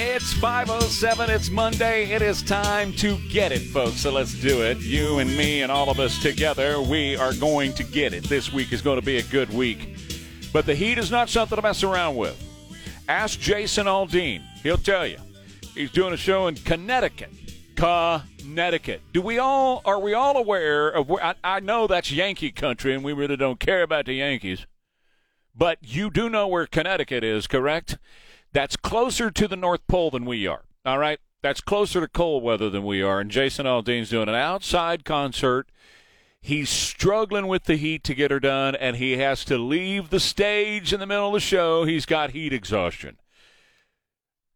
It's 507. It's Monday. It is time to get it, folks. So let's do it. You and me and all of us together, we are going to get it. This week is going to be a good week. But the heat is not something to mess around with. Ask Jason Aldean. He'll tell you. He's doing a show in Connecticut. Connecticut. Do we all are we all aware of where I, I know that's Yankee country and we really don't care about the Yankees. But you do know where Connecticut is, correct? That's closer to the North Pole than we are. All right? That's closer to cold weather than we are. And Jason Aldean's doing an outside concert. He's struggling with the heat to get her done, and he has to leave the stage in the middle of the show. He's got heat exhaustion.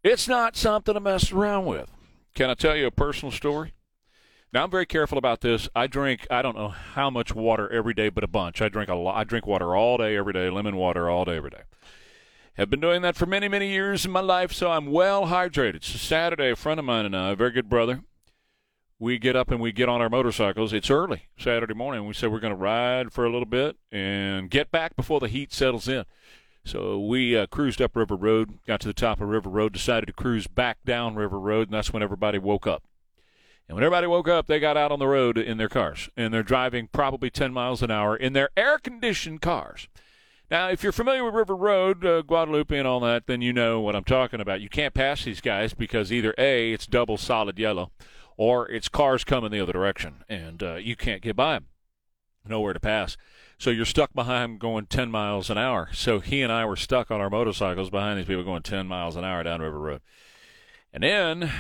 It's not something to mess around with. Can I tell you a personal story? Now I'm very careful about this. I drink I don't know how much water every day, but a bunch. I drink a lot. I drink water all day, every day, lemon water all day, every day. Have been doing that for many, many years in my life, so I'm well hydrated. So Saturday, a friend of mine and I, a very good brother, we get up and we get on our motorcycles. It's early Saturday morning. We said we're going to ride for a little bit and get back before the heat settles in. So we uh, cruised up River Road, got to the top of River Road, decided to cruise back down River Road, and that's when everybody woke up. And when everybody woke up, they got out on the road in their cars, and they're driving probably 10 miles an hour in their air conditioned cars. Now, if you're familiar with River Road, uh, Guadalupe, and all that, then you know what I'm talking about. You can't pass these guys because either A, it's double solid yellow, or it's cars coming the other direction, and uh, you can't get by them. Nowhere to pass. So you're stuck behind them going 10 miles an hour. So he and I were stuck on our motorcycles behind these people going 10 miles an hour down River Road. And then,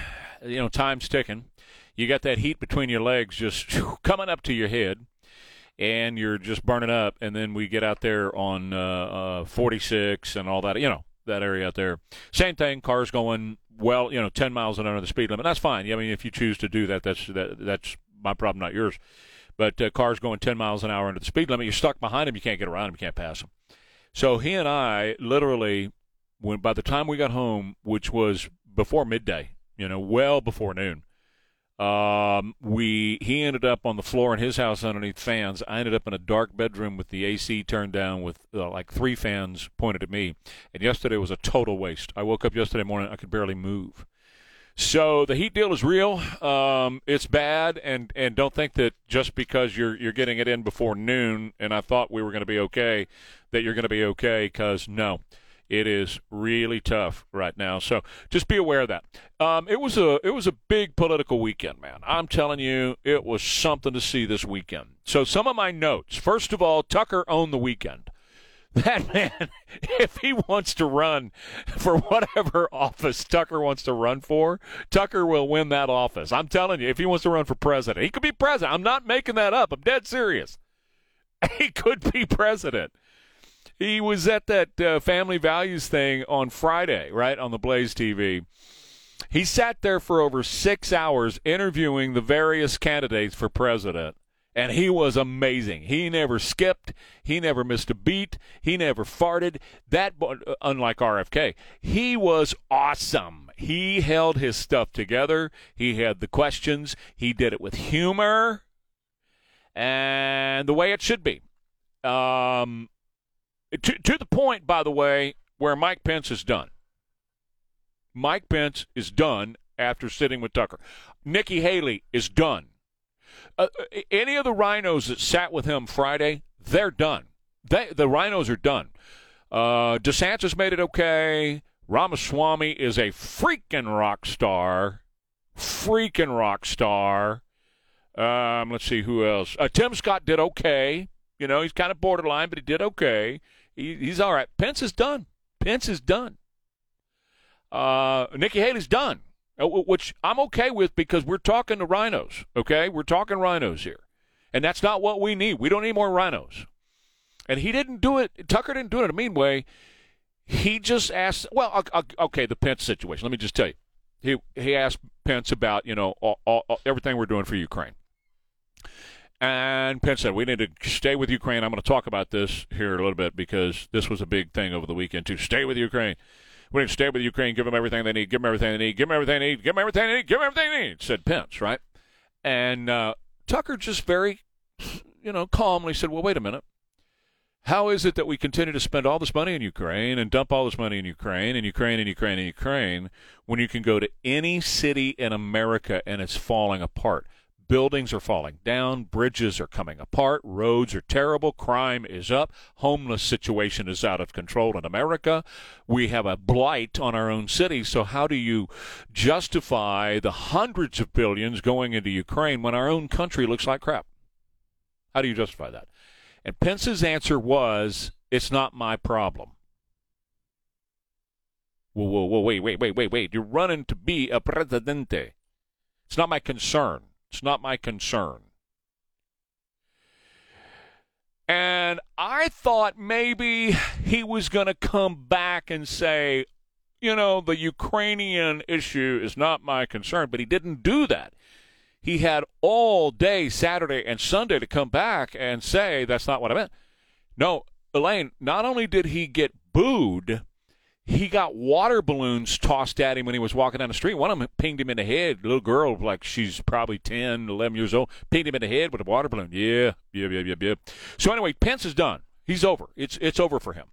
you know, time's ticking. You got that heat between your legs just coming up to your head and you're just burning up. And then we get out there on uh, uh, 46 and all that, you know, that area out there. Same thing, cars going well, you know, 10 miles an hour under the speed limit. That's fine. I mean, if you choose to do that, that's that, that's my problem, not yours. But uh, cars going 10 miles an hour under the speed limit, you're stuck behind them. You can't get around them. You can't pass them. So he and I literally, when by the time we got home, which was before midday, you know, well before noon, um, we he ended up on the floor in his house underneath fans. I ended up in a dark bedroom with the AC turned down with uh, like three fans pointed at me. And yesterday was a total waste. I woke up yesterday morning I could barely move. So the heat deal is real. Um, it's bad, and and don't think that just because you're you're getting it in before noon, and I thought we were going to be okay, that you're going to be okay. Because no, it is really tough right now. So just be aware of that. Um, it was a it was a big political weekend, man. I'm telling you, it was something to see this weekend. So some of my notes. First of all, Tucker owned the weekend. That man, if he wants to run for whatever office Tucker wants to run for, Tucker will win that office. I'm telling you, if he wants to run for president, he could be president. I'm not making that up. I'm dead serious. He could be president he was at that uh, family values thing on Friday, right on the Blaze TV. He sat there for over six hours interviewing the various candidates for president, and he was amazing. He never skipped. He never missed a beat. He never farted. That, uh, unlike RFK, he was awesome. He held his stuff together. He had the questions. He did it with humor, and the way it should be. Um, to, to the point, by the way, where Mike Pence is done. Mike Pence is done after sitting with Tucker. Nikki Haley is done. Uh, uh any of the rhinos that sat with him Friday, they're done. They, the rhinos are done. Uh, DeSantis made it okay. Ramaswamy is a freaking rock star. Freaking rock star. Um, let's see who else. Uh, Tim Scott did okay. You know, he's kind of borderline, but he did okay. He, he's all right. Pence is done. Pence is done. Uh, Nikki Haley's done, uh, which I'm okay with because we're talking to rhinos. Okay, we're talking rhinos here, and that's not what we need. We don't need more rhinos. And he didn't do it. Tucker didn't do it in a mean way. He just asked. Well, okay, the Pence situation. Let me just tell you. He he asked Pence about you know all, all, everything we're doing for Ukraine. And Pence said, we need to stay with Ukraine. I'm going to talk about this here a little bit because this was a big thing over the weekend, to stay with Ukraine. We need to stay with Ukraine, give them everything they need, give them everything they need, give them everything they need, give them everything they need, give them everything they need, said Pence, right? And uh, Tucker just very, you know, calmly said, well, wait a minute. How is it that we continue to spend all this money in Ukraine and dump all this money in Ukraine and Ukraine and Ukraine and Ukraine when you can go to any city in America and it's falling apart? Buildings are falling down, bridges are coming apart, roads are terrible, crime is up, homeless situation is out of control in America. We have a blight on our own city. So how do you justify the hundreds of billions going into Ukraine when our own country looks like crap? How do you justify that? And Pence's answer was, it's not my problem. Whoa, whoa, whoa, wait, wait, wait, wait, wait. You're running to be a presidente. It's not my concern. It's not my concern. And I thought maybe he was going to come back and say, you know, the Ukrainian issue is not my concern, but he didn't do that he had all day Saturday and Sunday to come back and say that's not what I meant. No, Elaine, not only did he get booed, he got water balloons tossed at him when he was walking down the street. One of them pinged him in the head. A little girl, like she's probably 10, 11 years old, pinged him in the head with a water balloon. Yeah, yeah, yeah, yeah, yeah. So anyway, Pence is done. He's over. It's it's over for him.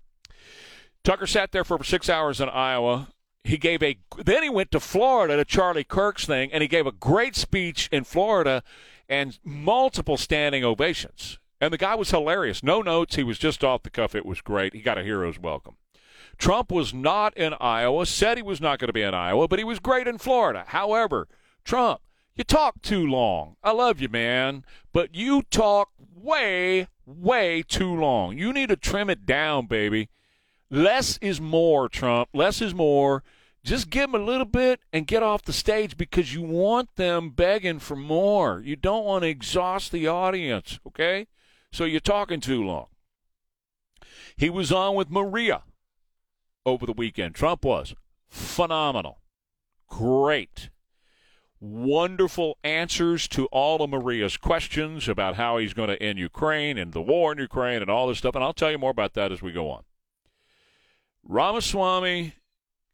Tucker sat there for six hours in Iowa he gave a then he went to Florida to Charlie Kirk's thing and he gave a great speech in Florida and multiple standing ovations. And the guy was hilarious. No notes, he was just off the cuff. It was great. He got a hero's welcome. Trump was not in Iowa, said he was not going to be in Iowa, but he was great in Florida. However, Trump, you talk too long. I love you, man, but you talk way, way too long. You need to trim it down, baby. Less is more, Trump. Less is more. Just give them a little bit and get off the stage because you want them begging for more. You don't want to exhaust the audience, okay? So you're talking too long. He was on with Maria over the weekend. Trump was phenomenal. Great. Wonderful answers to all of Maria's questions about how he's going to end Ukraine and the war in Ukraine and all this stuff. And I'll tell you more about that as we go on. Ramaswamy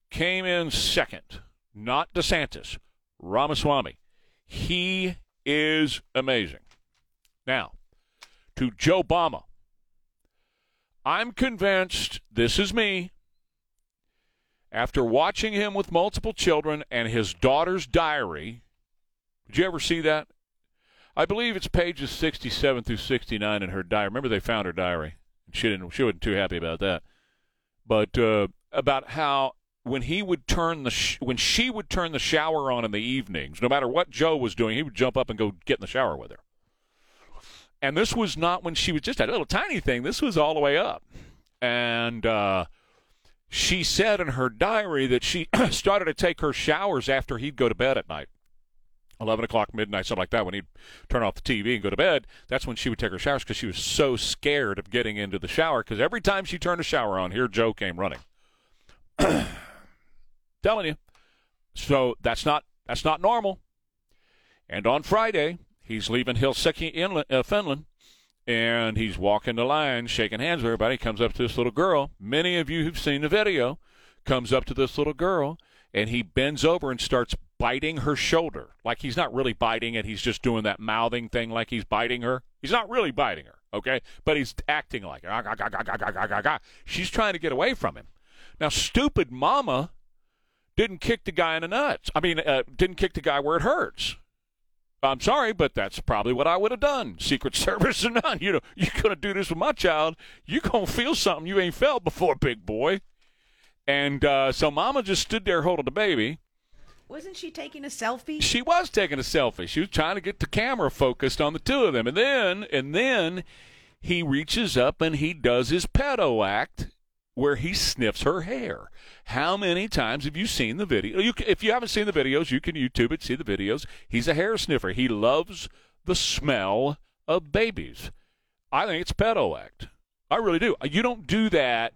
came in second, not DeSantis, Ramaswamy. He is amazing. Now, to Joe Obama. I'm convinced, this is me, after watching him with multiple children and his daughter's diary. Did you ever see that? I believe it's pages 67 through 69 in her diary. Remember, they found her diary. She didn't. She wasn't too happy about that but uh, about how when he would turn the sh- when she would turn the shower on in the evenings, no matter what Joe was doing, he would jump up and go get in the shower with her. And this was not when she was just a little tiny thing. This was all the way up. And uh, she said in her diary that she started to take her showers after he'd go to bed at night. 11 o'clock, midnight, something like that, when he'd turn off the TV and go to bed, that's when she would take her showers because she was so scared of getting into the shower. Because every time she turned the shower on, here Joe came running. Telling you. So that's not that's not normal. And on Friday, he's leaving Helsinki, Inland, uh, Finland, and he's walking the line, shaking hands with everybody. Comes up to this little girl. Many of you who've seen the video, comes up to this little girl, and he bends over and starts biting her shoulder. Like he's not really biting it, he's just doing that mouthing thing like he's biting her. He's not really biting her, okay? But he's acting like it. She's trying to get away from him. Now, stupid mama didn't kick the guy in the nuts. I mean, uh, didn't kick the guy where it hurts. I'm sorry, but that's probably what I would have done. Secret Service or none. You know, you're gonna do this with my child. You're gonna feel something you ain't felt before, big boy. And uh, so Mama just stood there holding the baby wasn't she taking a selfie? She was taking a selfie. She was trying to get the camera focused on the two of them. And then and then he reaches up and he does his pedo act where he sniffs her hair. How many times have you seen the video? You, if you haven't seen the videos, you can YouTube it, see the videos. He's a hair sniffer. He loves the smell of babies. I think it's pedo act. I really do. You don't do that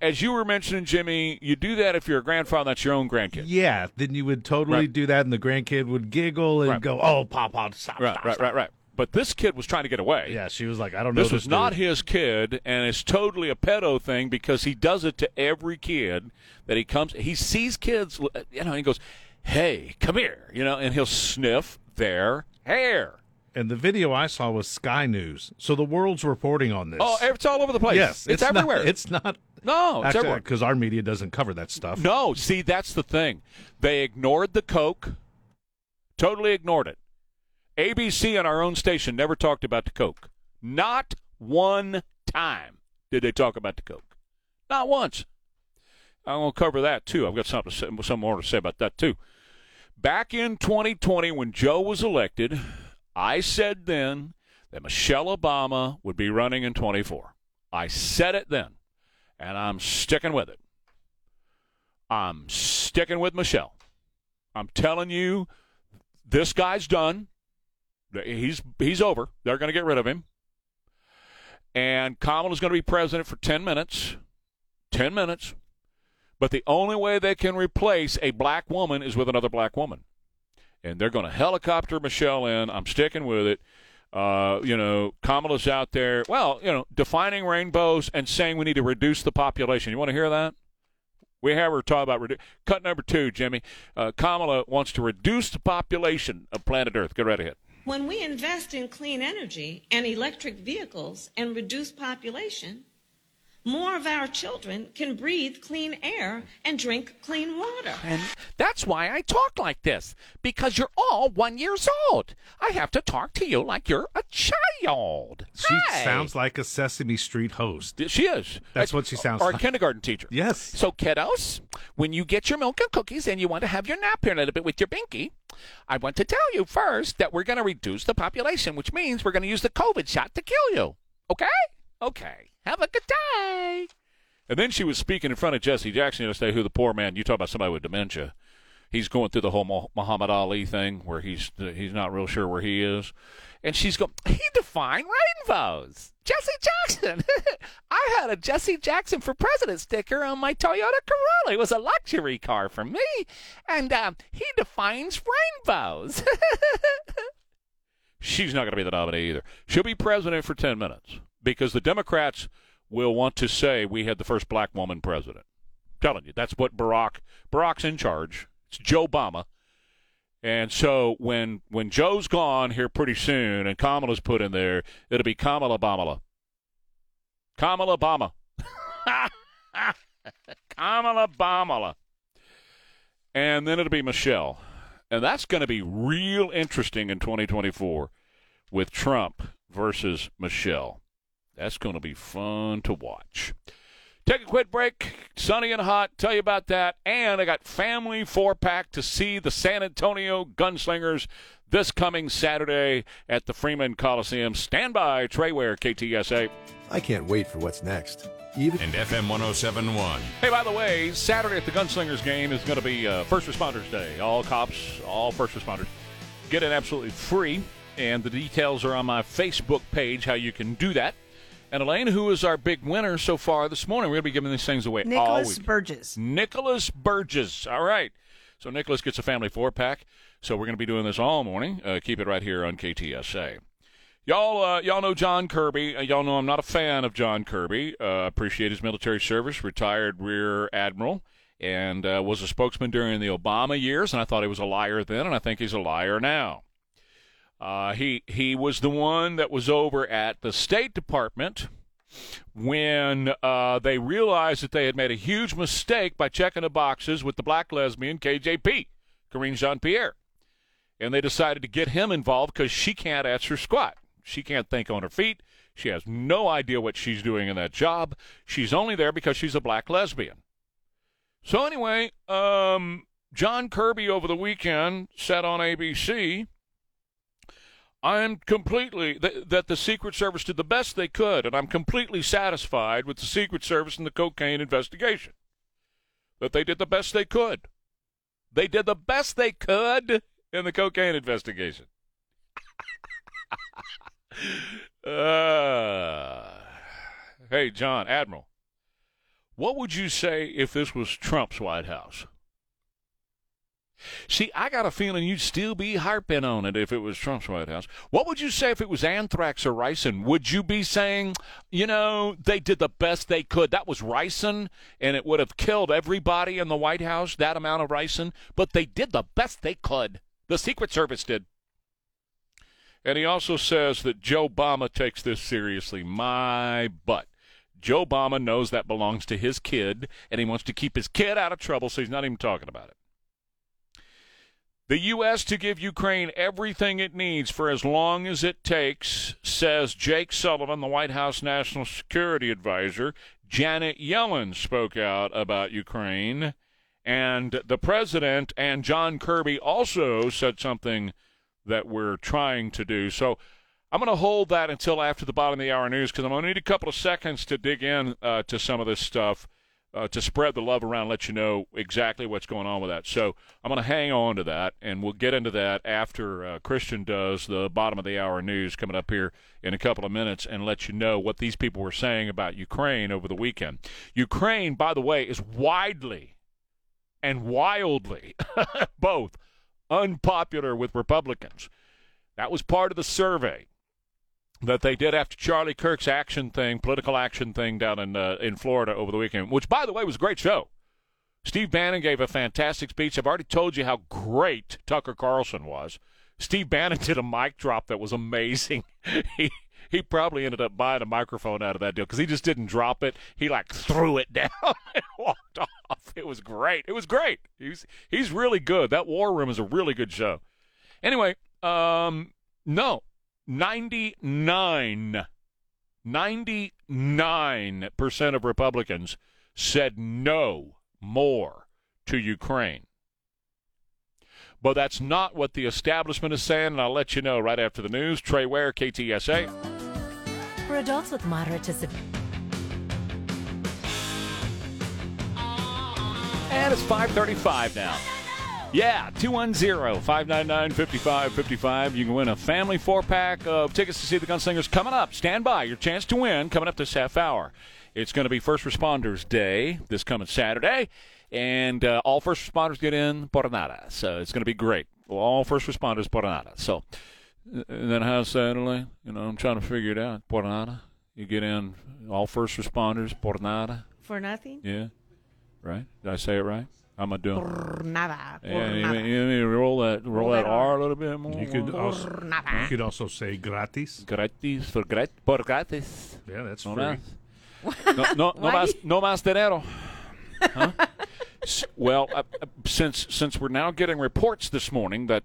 as you were mentioning, Jimmy, you do that if you're a grandfather, that's your own grandkid. Yeah, then you would totally right. do that, and the grandkid would giggle and right. go, "Oh, Papa, stop, right, stop, right, stop. right, right." But this kid was trying to get away. Yeah, she was like, "I don't know." This was not his kid, and it's totally a pedo thing because he does it to every kid that he comes. He sees kids, you know, he goes, "Hey, come here," you know, and he'll sniff their hair. And the video I saw was Sky News, so the world's reporting on this. Oh, it's all over the place. yes, it's, not- everywhere. it's not. no, it's everywhere. because our media doesn't cover that stuff. No, see, that's the thing. They ignored the Coke, totally ignored it. ABC on our own station never talked about the Coke. Not one time did they talk about the Coke. Not once. I'm going to cover that too. I've got something to say, more to say about that too. Back in 2020, when Joe was elected, I said then that Michelle Obama would be running in 24. I said it then, and I'm sticking with it. I'm sticking with Michelle. I'm telling you, this guy's done. He's he's over. They're going to get rid of him. And Kamala's going to be president for 10 minutes. 10 minutes. But the only way they can replace a black woman is with another black woman. And they're going to helicopter Michelle in. I'm sticking with it. Uh, you know, Kamala's out there, well, you know, defining rainbows and saying we need to reduce the population. You want to hear that? We have her talk about redu- cut number two, Jimmy. Uh, Kamala wants to reduce the population of planet Earth. Get right ahead. When we invest in clean energy and electric vehicles and reduce population, more of our children can breathe clean air and drink clean water. And that's why I talk like this, because you're all one years old. I have to talk to you like you're a child. She Hey. sounds like a Sesame Street host. She is. That's what she sounds like. Or a kindergarten teacher. Yes. So, kiddos, when you get your milk and cookies and you want to have your nap here a little bit with your binky, I want to tell you first that we're going to reduce the population, which means we're going to use the COVID shot to kill you. Okay? Okay. Have a good day. And then she was speaking in front of Jesse Jackson yesterday, who the poor man, you talk about somebody with dementia. He's going through the whole Muhammad Ali thing where he's he's not real sure where he is. And she's going, He defined rainbows. Jesse Jackson. I had a Jesse Jackson for president sticker on my Toyota Corolla. It was a luxury car for me. And um, he defines rainbows. she's not going to be the nominee either. She'll be president for 10 minutes because the Democrats will want to say we had the first black woman president. I'm telling you, that's what Barack Barack's in charge. It's Joe Obama. And so when when Joe's gone here pretty soon and Kamala's put in there, it'll be Kamala Bamala. Kamala Bama. Kamala Bamala. And then it'll be Michelle. And that's going to be real interesting in 2024 with Trump versus Michelle. That's going to be fun to watch. Take a quick break. Sunny and hot. Tell you about that. And I got family four pack to see the San Antonio Gunslingers this coming Saturday at the Freeman Coliseum. Stand by, Trey Ware, KTSA. I can't wait for what's next. Even and FM 1071. Hey, by the way, Saturday at the Gunslingers game is going to be uh, First Responders Day. All cops, all first responders get it absolutely free. And the details are on my Facebook page how you can do that. And Elaine, who is our big winner so far this morning, we're going to be giving these things away all Nicholas. Burgess. Nicholas Burgess. All right. So Nicholas gets a family four pack. So we're going to be doing this all morning. Uh, keep it right here on KTSA. Y'all, uh, y'all know John Kirby. Uh, y'all know I'm not a fan of John Kirby. Uh, appreciate his military service. Retired Rear Admiral and uh, was a spokesman during the Obama years. And I thought he was a liar then, and I think he's a liar now. Uh, he he was the one that was over at the State Department when uh, they realized that they had made a huge mistake by checking the boxes with the black lesbian KJP, Karine Jean Pierre, and they decided to get him involved because she can't answer squat. She can't think on her feet. She has no idea what she's doing in that job. She's only there because she's a black lesbian. So anyway, um, John Kirby over the weekend said on ABC I'm completely th- that the Secret Service did the best they could, and I'm completely satisfied with the Secret Service and the cocaine investigation. That they did the best they could. They did the best they could in the cocaine investigation. uh, hey, John, Admiral, what would you say if this was Trump's White House? See, I got a feeling you'd still be harping on it if it was Trump's White House. What would you say if it was anthrax or ricin? Would you be saying, you know, they did the best they could? That was ricin, and it would have killed everybody in the White House, that amount of ricin, but they did the best they could. The Secret Service did. And he also says that Joe Obama takes this seriously. My butt. Joe Obama knows that belongs to his kid, and he wants to keep his kid out of trouble, so he's not even talking about it. The U.S. to give Ukraine everything it needs for as long as it takes, says Jake Sullivan, the White House National Security Advisor. Janet Yellen spoke out about Ukraine. And the president and John Kirby also said something that we're trying to do. So I'm going to hold that until after the bottom of the hour news because I'm going to need a couple of seconds to dig in uh, to some of this stuff uh, to spread the love around, let you know exactly what's going on with that. So I'm going to hang on to that, and we'll get into that after uh, Christian does the bottom of the hour news coming up here in a couple of minutes and let you know what these people were saying about Ukraine over the weekend. Ukraine, by the way, is widely and wildly both unpopular with Republicans. That was part of the survey that they did after Charlie Kirk's action thing, political action thing down in uh, in Florida over the weekend, which by the way was a great show. Steve Bannon gave a fantastic speech. I've already told you how great Tucker Carlson was. Steve Bannon did a mic drop that was amazing. he he probably ended up buying a microphone out of that deal because he just didn't drop it. He like threw it down and walked off. It was great. It was great. He's he's really good. That War Room is a really good show. Anyway, um, no, 99, 99% of Republicans said no more to Ukraine. But that's not what the establishment is saying, and I'll let you know right after the news. Trey Ware, KTSA. For adults with moderate to severe. And it's 535 now. Yeah, 210-599-5555. You can win a family four-pack of tickets to see the Gunslingers coming up. Stand by. Your chance to win coming up this half hour. It's going to be First Responders Day this coming Saturday, and uh, all first responders get in por nada. So it's going to be great. All first responders por nada. So and then how's Saturday? You know, I'm trying to figure it out. Por nada. You get in all first responders por nada. For nothing? Yeah. Right? Did I say it right? How am I doing? Por nada. Por Yeah, you, nada. mean- you mean roll that roll, Roll that that R R. a little bit more. You could Por also nada. you could also say gratis. gratis for grat por gratis. Yeah, that's No free. más. No, no, no más, no más dinero. Huh? S- well, uh, uh, since since we're now getting reports this morning that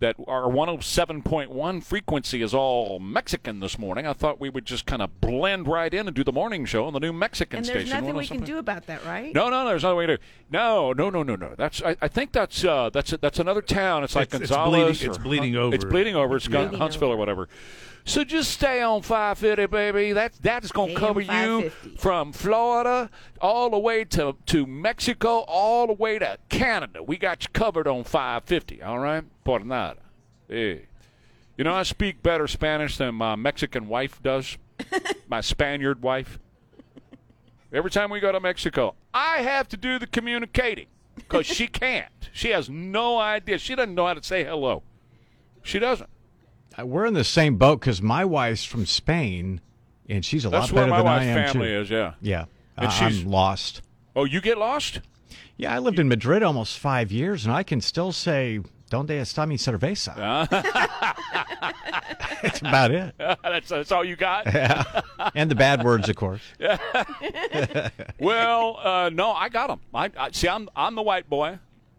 that our 107.1 frequency is all Mexican this morning, I thought we would just kind of blend right in and do the morning show on the new Mexican station. And there's station. nothing we can do about that, right? No, no, no. There's no way to. No, no, no, no, no. That's. I, I think that's. Uh, that's. That's another town. It's like It's- it's Gonzales. bleeding- or it's bleeding Hun- It's bleeding over. It's Gun- Bleeding Huntsville or whatever. So just stay on 550, baby. That that's gonna cover you from Florida all the way to to Mexico, all the way to Canada. We got you covered on 550. All right, por nada. Hey. You know, I speak better Spanish than my Mexican wife does. my Spaniard wife. Every time we go to Mexico, I have to do the communicating because she can't. She has no idea. She doesn't know how to say hello. She doesn't. Uh, We're in the same boat because my wife's from Spain, and she's a That's lot where better my than I am. That's wife's am family too. is. Yeah. Yeah, And uh, she's- I'm lost. Oh, you get lost? Yeah, I lived in Madrid almost five years, and I can still say "Donde está mi cerveza?" That's about it, that's that's all you got. and the bad words, of course. well, uh, no, I got them. I, I see. I'm I'm the white boy,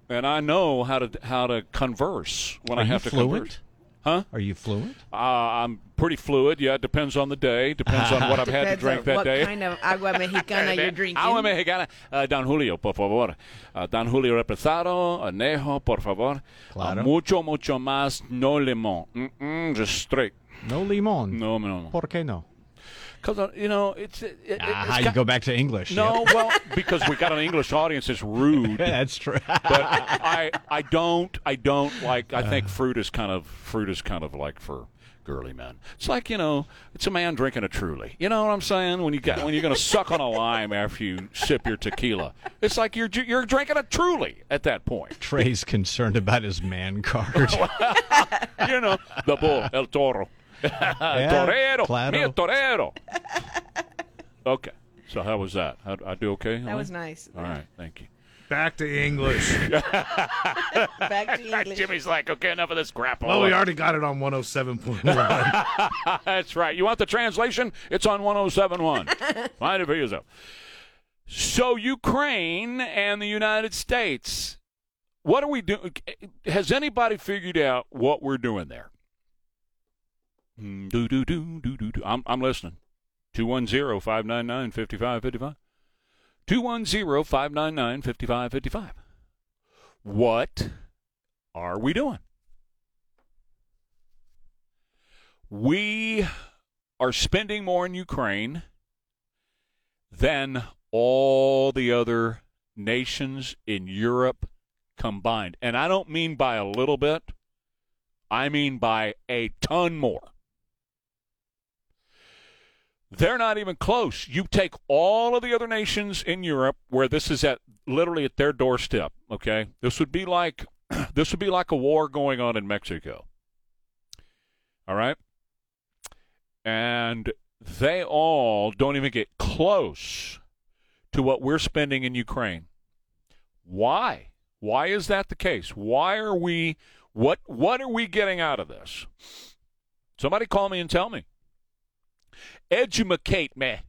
and I know how to how to converse when Are I have to fluent? converse. Huh? Are you fluent? Uh, I'm pretty fluid. Yeah, it depends on the day. Depends on what I've had to drink on that what day. kind of agua mexicana you're drinking. Agua mexicana. Uh, Don Julio, por favor. Uh, Don Julio reposado, anejo, por favor. Claro. Uh, mucho, mucho más, no limón. Mm-mm, just straight. No limón. No, no, no. Por qué no? Because, uh, you know, it's... It, it, Ah, it's how you go back to English? No, well, because we got an English audience It's rude. That's true. but I I don't I don't like I Uh. think fruit is kind of fruit is kind of like for girly men. It's like you know it's a man drinking a Truly. You know what I'm saying? When you got when you're gonna suck on a lime after you sip your tequila, it's like you're you're drinking a Truly at that point. Trey's concerned about his man card. You know the bull, el toro, torero, claro. mi torero. Okay, so how was that? I, I do okay? That Elaine? was nice. All right, thank you. Back to English. Back to English. Jimmy's like, okay, enough of this crap. well, we already got it on 107.1. That's right. You want the translation? It's on 1071. Find it for yourself. So, Ukraine and the United States, what are we doing? Has anybody figured out what we're doing there? Mm, Do, do, do, do, do, do. I'm, I'm listening. 210 599 5555. 210 599 5555. What are we doing? We are spending more in Ukraine than all the other nations in Europe combined. And I don't mean by a little bit, I mean by a ton more. They're not even close. You take all of the other nations in Europe where this is at literally at their doorstep, okay? This would be like this would be like a war going on in Mexico. All right? And they all don't even get close to what we're spending in Ukraine. Why? Why is that the case? Why are we what what are we getting out of this? Somebody call me and tell me. Edumacate me.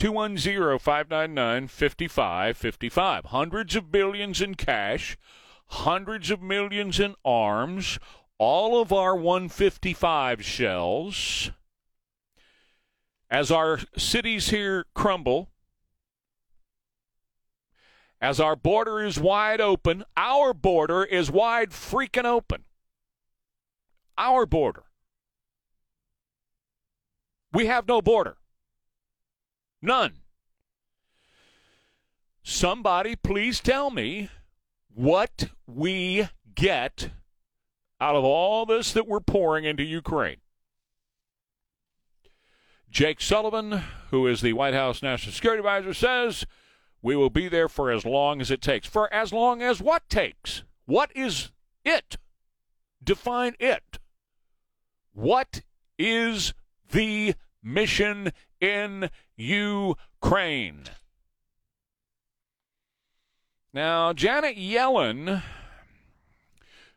210-599-5555. Hundreds of billions in cash, hundreds of millions in arms, all of our 155 shells. As our cities here crumble, as our border is wide open, our border is wide freaking open. Our border. We have no border. None. Somebody please tell me what we get out of all this that we're pouring into Ukraine. Jake Sullivan, who is the White House National Security Advisor, says we will be there for as long as it takes. For as long as what takes? What is it? Define it. What is the mission in Ukraine? Now, Janet Yellen,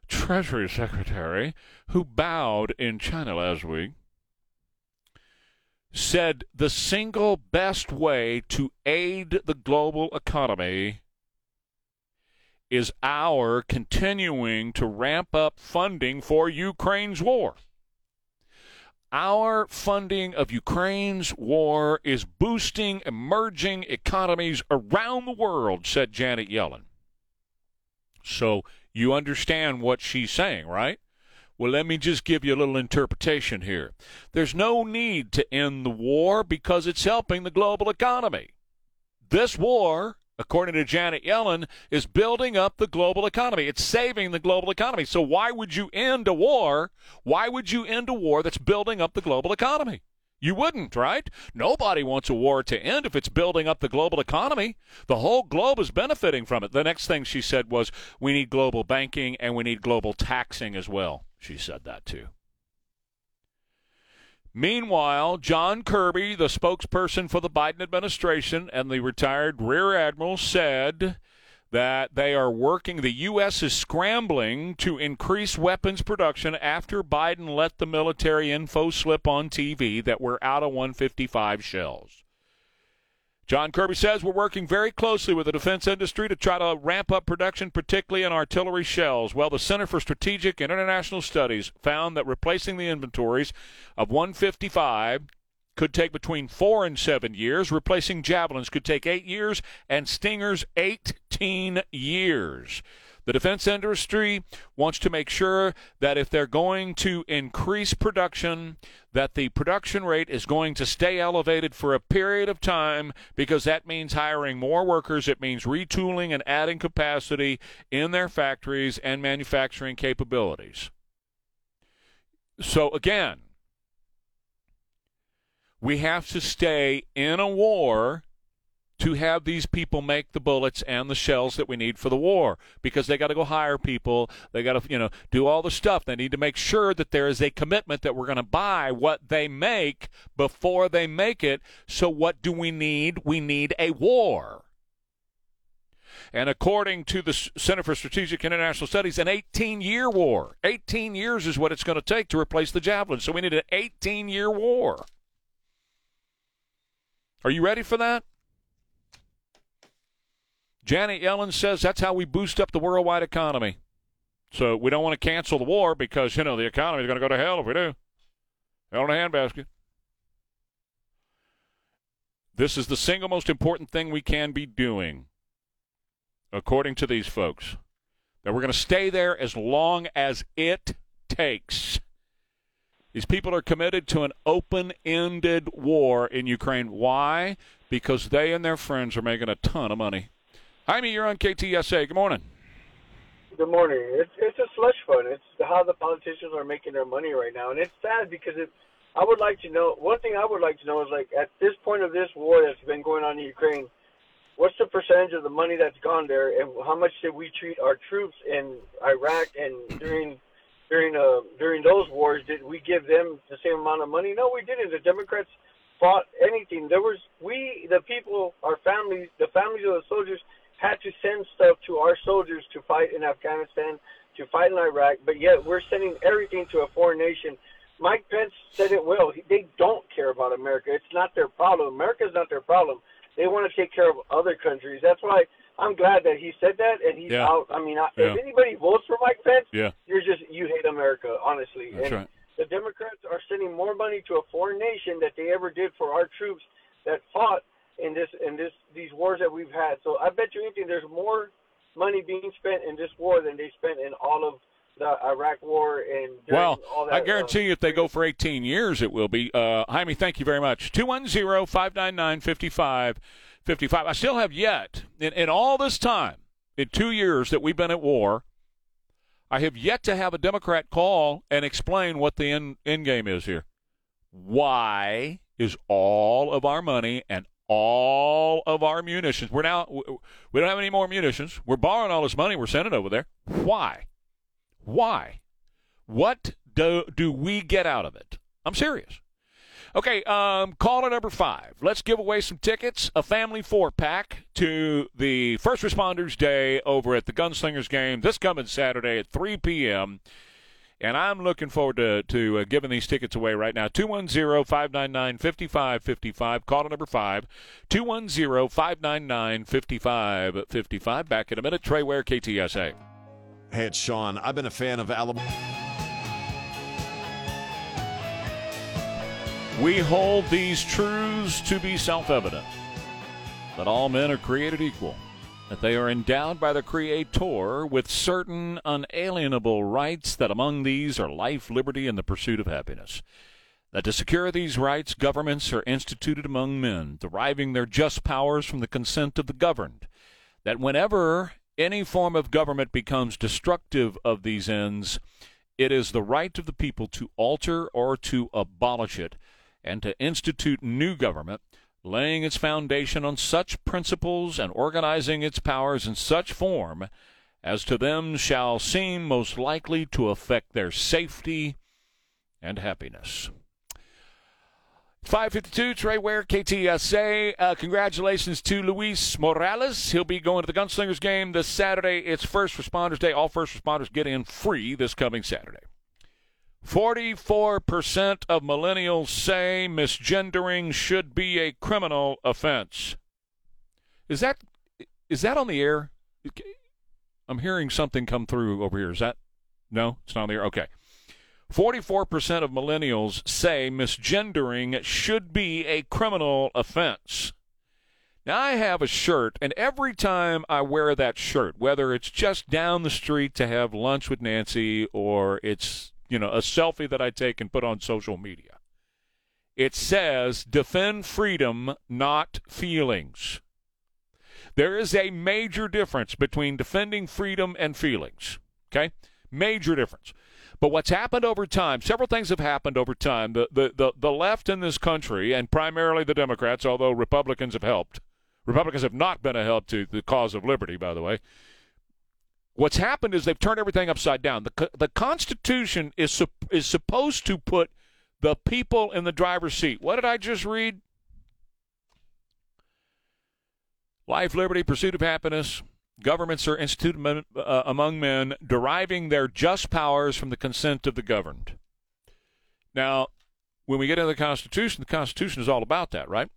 Treasury Secretary, who bowed in China last week, said the single best way to aid the global economy is our continuing to ramp up funding for Ukraine's war. Our funding of Ukraine's war is boosting emerging economies around the world, said Janet Yellen. So you understand what she's saying, right? Well, let me just give you a little interpretation here. There's no need to end the war because it's helping the global economy. This war, according to Janet Yellen, is building up the global economy. It's saving the global economy. So why would you end a war? Why would you end a war that's building up the global economy? You wouldn't, right? Nobody wants a war to end if it's building up the global economy. The whole globe is benefiting from it. The next thing she said was, we need global banking and we need global taxing as well. She said that too. Meanwhile, John Kirby, the spokesperson for the Biden administration and the retired Rear Admiral, said that they are working, the U.S. is scrambling to increase weapons production after Biden let the military info slip on TV that we're out of 155 shells. John Kirby says we're working very closely with the defense industry to try to ramp up production, particularly in artillery shells. Well, the Center for Strategic and International Studies found that replacing the inventories of 155 could take between four and seven years. Replacing javelins could take eight years, and stingers 18 years. The defense industry wants to make sure that if they're going to increase production, that the production rate is going to stay elevated for a period of time because that means hiring more workers. It means retooling and adding capacity in their factories and manufacturing capabilities. So, again, we have to stay in a war to have these people make the bullets and the shells that we need for the war because they got to go hire people they got to you know do all the stuff they need to make sure that there is a commitment that we're going to buy what they make before they make it so what do we need we need a war And according to the Center for Strategic International Studies, an 18 year war. 18 years is what it's going to take to replace the Javelin. So we need an 18 year war. Are you ready for that? Janet Yellen says that's how we boost up the worldwide economy. So we don't want to cancel the war because, you know, the economy is going to go to hell if we do. Hell in a handbasket. This is the single most important thing we can be doing, according to these folks. That we're going to stay there as long as it takes. These people are committed to an open ended war in Ukraine. Why? Because they and their friends are making a ton of money. Jaime, you're on KTSA. Good morning. Good morning. It's it's a slush fund. It's how the politicians are making their money right now, and it's sad because it. I would like to know one thing. I would like to know is like at this point of this war that's been going on in Ukraine, what's the percentage of the money that's gone there, and how much did we treat our troops in Iraq and during during uh during those wars? Did we give them the same amount of money? No, we didn't. The Democrats fought anything. There was we the people, our families, the families of the soldiers had to send stuff to our soldiers to fight in Afghanistan, to fight in Iraq, but yet we're sending everything to a foreign nation. Mike Pence said it well. They don't care about America. It's not their problem. America's not their problem. They want to take care of other countries. That's why I'm glad that he said that and he's Yeah. out. I mean, I Yeah. if anybody votes for Mike Pence, Yeah. you're just you hate America, honestly. That's and right. the Democrats are sending more money to a foreign nation that they ever did for our troops that fought in this in this these wars that we've had. So I bet you anything there's more money being spent in this war than they spent in all of the Iraq war and Well, all that, I guarantee uh, you if they go for 18 years, it will be. Uh, Jaime, thank you very much. 210 599 5555. I still have yet, in, in all this time, in two years that we've been at war, I have yet to have a Democrat call and explain what the end, end game is here. Why is all of our money and all of our munitions? We're now we don't have any more munitions. We're borrowing all this money. We're sending over there. Why? Why? What do do we get out of it? I'm serious. Okay, um, caller number five. Let's give away some tickets, a family four pack to the First Responders Day over at the Gunslingers game this coming Saturday at 3 p.m. And I'm looking forward to, to uh, giving these tickets away right now. 210 599 5555. Caller number five. 210 599 5555. Back in a minute. Trey Ware, KTSA. Hey, it's Sean. I've been a fan of Alabama. We hold these truths to be self evident that all men are created equal, that they are endowed by the Creator with certain unalienable rights, that among these are life, liberty, and the pursuit of happiness. That to secure these rights, governments are instituted among men, deriving their just powers from the consent of the governed. That whenever any form of government becomes destructive of these ends, it is the right of the people to alter or to abolish it and to institute new government, laying its foundation on such principles and organizing its powers in such form as to them shall seem most likely to affect their safety and happiness. 552, Trey Ware, KTSA. Uh, congratulations to Luis Morales. He'll be going to the Gunslingers game this Saturday. It's First Responders Day. All first responders get in free this coming Saturday. 44% of millennials say misgendering should be a criminal offense. Is that is that on the air? I'm hearing something come through over here. Is that No, it's not on the air. Okay. 44% of millennials say misgendering should be a criminal offense. Now, I have a shirt, and every time I wear that shirt, whether it's just down the street to have lunch with Nancy or it's, you know, a selfie that I take and put on social media, it says, defend freedom, not feelings. There is a major difference between defending freedom and feelings. Okay? Major difference. But what's happened over time, several things have happened over time. The, the, the, the left in this country, and primarily the Democrats, although Republicans have helped, Republicans have not been a help to the cause of liberty, by the way. What's happened is they've turned everything upside down. The, the Constitution is, is supposed to put the people in the driver's seat. What did I just read? Life, liberty, pursuit of happiness. Governments are instituted uh, among men, deriving their just powers from the consent of the governed. Now, when we get into the Constitution, the Constitution is all about that, right?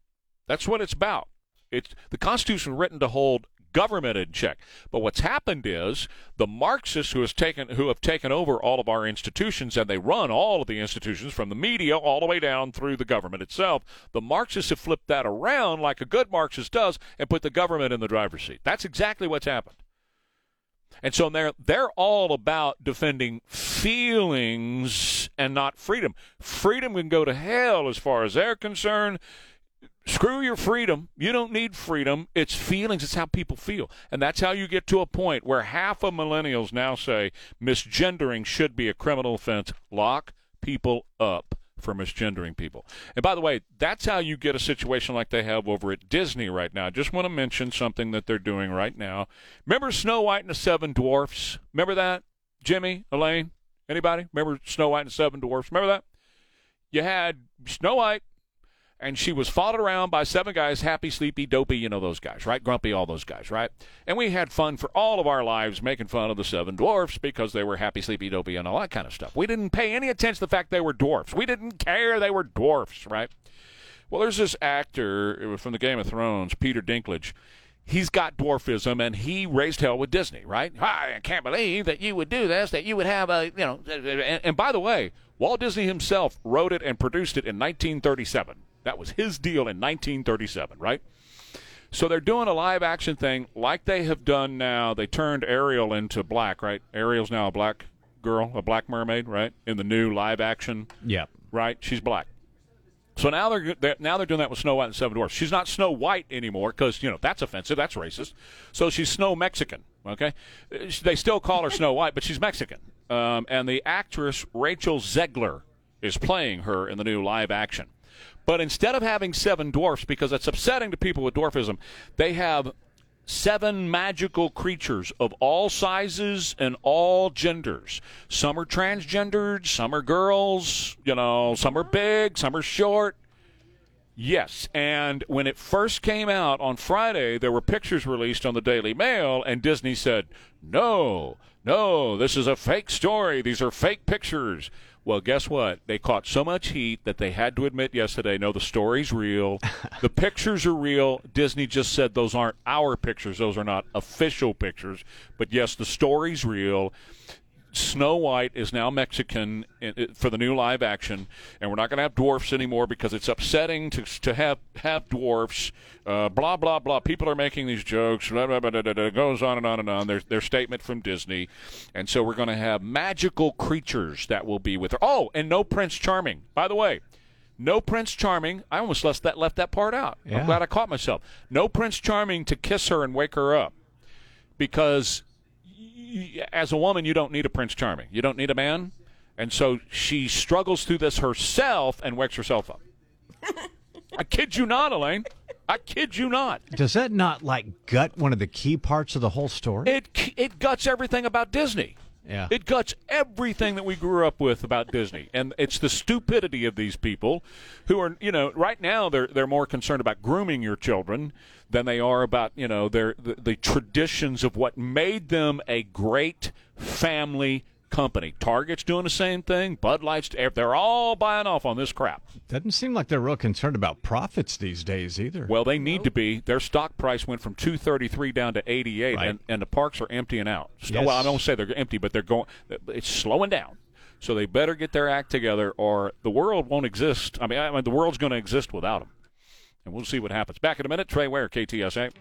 That's what it's about. It's the Constitution written to hold government in check. But what's happened is the Marxists who has taken who have taken over all of our institutions and they run all of the institutions from the media all the way down through the government itself. The Marxists have flipped that around like a good Marxist does and put the government in the driver's seat. That's exactly what's happened. And so they're they're all about defending feelings and not freedom. Freedom can go to hell as far as they're concerned screw your freedom. You don't need freedom. It's feelings. It's how people feel. And that's how you get to a point where half of millennials now say misgendering should be a criminal offense. Lock people up for misgendering people. And by the way, that's how you get a situation like they have over at Disney right now. I just want to mention something that they're doing right now. Remember Snow White and the Seven Dwarfs? Remember that? Jimmy, Elaine, anybody? Remember Snow White and the Seven Dwarfs? Remember that? You had Snow White and she was followed around by seven guys happy sleepy dopey you know those guys right? Grumpy all those guys right? And we had fun for all of our lives making fun of the seven dwarfs because they were happy sleepy dopey and all that kind of stuff. We didn't pay any attention to the fact they were dwarfs. We didn't care they were dwarfs right? Well there's this actor from the game of thrones peter dinklage. He's got dwarfism and he raised hell with disney right? I can't believe that you would do this that you would have a you know and, and by the way walt disney himself wrote it and produced it in 1937 that was his deal in 1937, right? So they're doing a live action thing like they have done now. They turned Ariel into black, right? Ariel's now a black girl, a black mermaid, right? In the new live action. Yeah. Right? She's black. So now they're, they're, now they're doing that with Snow White and Seven Dwarfs. She's not Snow White anymore because you know that's offensive, that's racist. So she's Snow Mexican. Okay, they still call her Snow White, but she's Mexican. Um, and the actress Rachel Zegler is playing her in the new live action. But instead of having seven dwarfs, because it's upsetting to people with dwarfism, they have seven magical creatures of all sizes and all genders. Some are transgendered, some are girls, you know, some are big, some are short. Yes, and when it first came out on Friday, there were pictures released on the Daily Mail, and Disney said, no, no, this is a fake story. These are fake pictures. Well, guess what? They caught so much heat that they had to admit yesterday no, the story's real. the pictures are real. Disney just said those aren't our pictures, those are not official pictures. But yes, the story's real. Snow White is now Mexican for the new live action, and we're not going to have dwarfs anymore because it's upsetting to to have have dwarfs. Uh, blah blah blah. People are making these jokes. Blah, blah, blah, it goes on and on and on. Their their statement from Disney, and so we're going to have magical creatures that will be with her. Oh, and no Prince Charming. By the way, no Prince Charming. I almost left that left that part out. Yeah. I'm glad I caught myself. No Prince Charming to kiss her and wake her up, because as a woman, you don't need a Prince Charming. You don't need a man. And so she struggles through this herself and wakes herself up. I kid you not, Elaine. I kid you not. Does that not like gut one of the key parts of the whole story? It it guts everything about Disney. Yeah. It guts everything that we grew up with about Disney. And it's the stupidity of these people who are, you know, right now they're they're more concerned about grooming your children than they are about, you know, their the, the traditions of what made them a great family company. Target's doing the same thing. Bud Light's, eh, they're all buying off on this crap. Doesn't seem like they're real concerned about profits these days either. Well, they need to be. Their stock price went from 233 down to 88, right. and, and the parks are emptying out. yes. Well, I don't say they're empty, but they're going. It's slowing down. So they better get their act together, or the world won't exist. I mean, I mean the world's going to exist without them. And we'll see what happens. Back in a minute. Trey Ware, KTSA.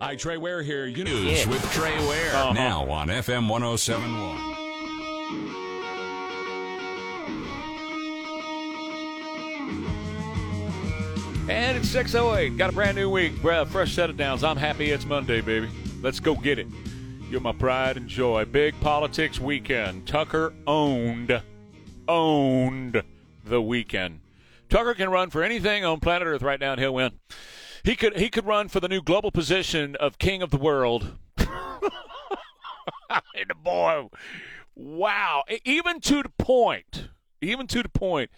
Hi, Trey Ware here. You News yeah. with Trey Ware. Uh-huh. Now on FM 1071. And it's 608. Got a brand new week. Fresh set of downs. I'm happy it's Monday, baby. Let's go get it. You're my pride and joy. Big politics weekend. Tucker owned, owned the weekend. Tucker can run for anything on planet Earth right now and he'll win. He could he could run for the new global position of king of the world. boy, wow! Even to the point, even to the point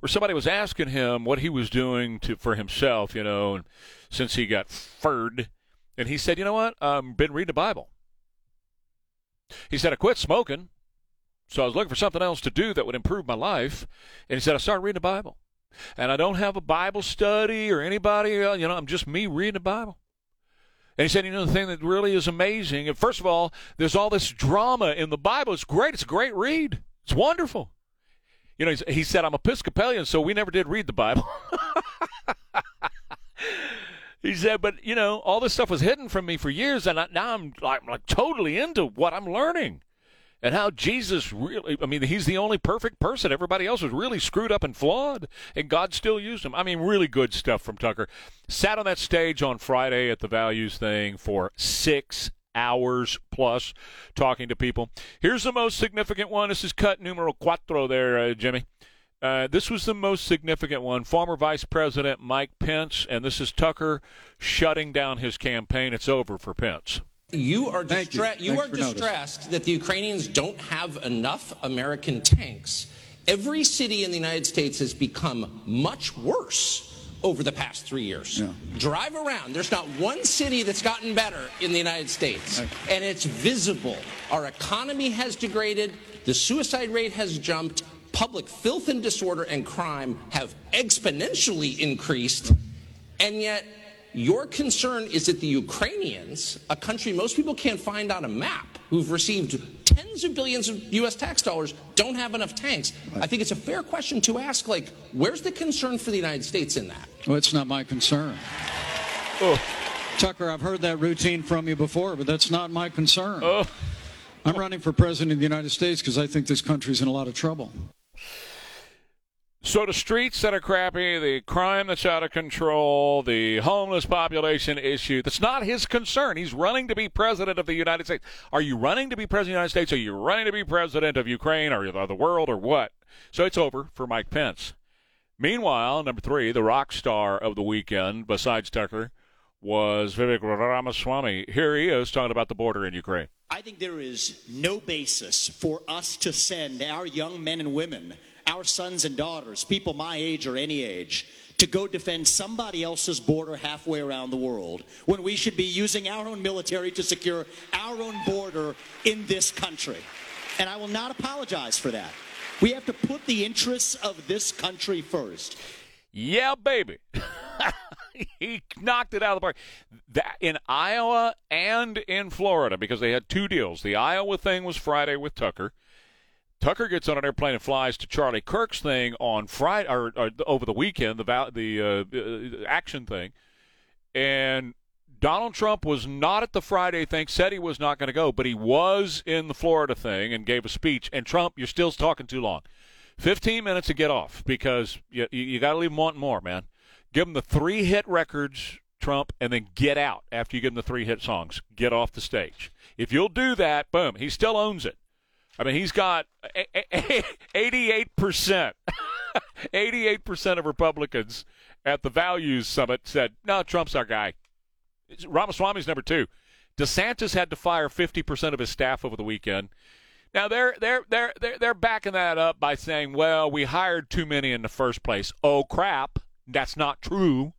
where somebody was asking him what he was doing to for himself, you know, and since he got furred, And he said, You know what? I've been reading the Bible. He said, I quit smoking. So I was looking for something else to do that would improve my life. And he said, I started reading the Bible. And I don't have a Bible study or anybody, uh, you know, I'm just me reading the Bible. And he said, you know, the thing that really is amazing, first of all, there's all this drama in the Bible. It's great. It's a great read. It's wonderful. You know, he said, I'm Episcopalian, so we never did read the Bible. he said, but, you know, all this stuff was hidden from me for years, and I, now I'm like, like totally into what I'm learning and how Jesus really, I mean, he's the only perfect person. Everybody else was really screwed up and flawed, and God still used him. I mean, really good stuff from Tucker. Sat on that stage on Friday at the values thing for six hours plus talking to people. Here's the most significant one. This is cut numero cuatro there, uh, Jimmy. Uh, this was the most significant one. Former Vice President Mike Pence, and this is Tucker shutting down his campaign. It's over for Pence. You are, distra- you. you are distressed that the Ukrainians don't have enough American tanks. Every city in the United States has become much worse over the past three years. Yeah. Drive around. There's not one city that's gotten better in the United States. And it's visible. Our economy has degraded. The suicide rate has jumped. Public filth and disorder and crime have exponentially increased. And yet, your concern is that the Ukrainians, a country most people can't find on a map, who've received tens of billions of U.S. tax dollars, don't have enough tanks. Right. I think it's a fair question to ask, like, where's the concern for the United States in that? Well, it's not my concern. Oh. Tucker, I've heard that routine from you before, but that's not my concern. Oh. I'm running for president of the United States because I think this country's in a lot of trouble. So the streets that are crappy, the crime that's out of control, the homeless population issue, that's not his concern. He's running to be president of the United States. Are you running to be president of the United States? Are you running to be president of Ukraine or the world or what? So it's over for Mike Pence. Meanwhile, number three, the rock star of the weekend, besides Tucker, was Vivek Ramaswamy. Here he is talking about the border in Ukraine. I think there is no basis for us to send our young men and women our sons and daughters, people my age or any age, to go defend somebody else's border halfway around the world when we should be using our own military to secure our own border in this country. And I will not apologize for that. We have to put the interests of this country first. Yeah, baby. he knocked it out of the park. That, in Iowa and in Florida, because they had two deals. The Iowa thing was Friday with Tucker. Tucker gets on an airplane and flies to Charlie Kirk's thing on Friday or, or over the weekend, the the uh, uh, action thing, and Donald Trump was not at the Friday thing. Said he was not going to go, but he was in the Florida thing and gave a speech. And Trump, you're still talking too long. Fifteen minutes to get off because you you, you got to leave him wanting more, man. Give him the three hit records, Trump, and then get out after you give him the three hit songs. Get off the stage. If you'll do that, boom, he still owns it. I mean, he's got 88%. 88% of Republicans at the Values Summit said, no, Trump's our guy. Ramaswamy's number two. DeSantis had to fire 50% of his staff over the weekend. Now they're they're they're they're they're backing that up by saying, "Well, we hired too many in the first place." Oh crap, that's not true.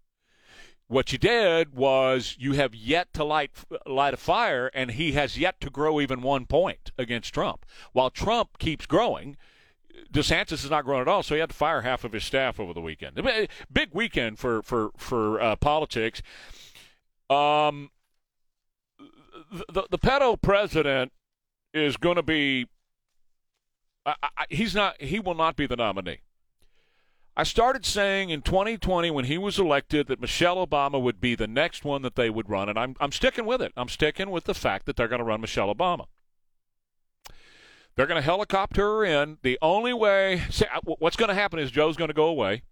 What you did was you have yet to light light a fire, and he has yet to grow even one point against Trump. While Trump keeps growing, DeSantis is not growing at all, so he had to fire half of his staff over the weekend. Big weekend for for for uh, politics. Um, the the pedo president is going to be. I, I, he's not. He will not be the nominee. I started saying in 2020 when he was elected that Michelle Obama would be the next one that they would run, and I'm, I'm sticking with it. I'm sticking with the fact that they're going to run Michelle Obama. They're going to helicopter her in. The only way, see, what's going to happen is Joe's going to go away.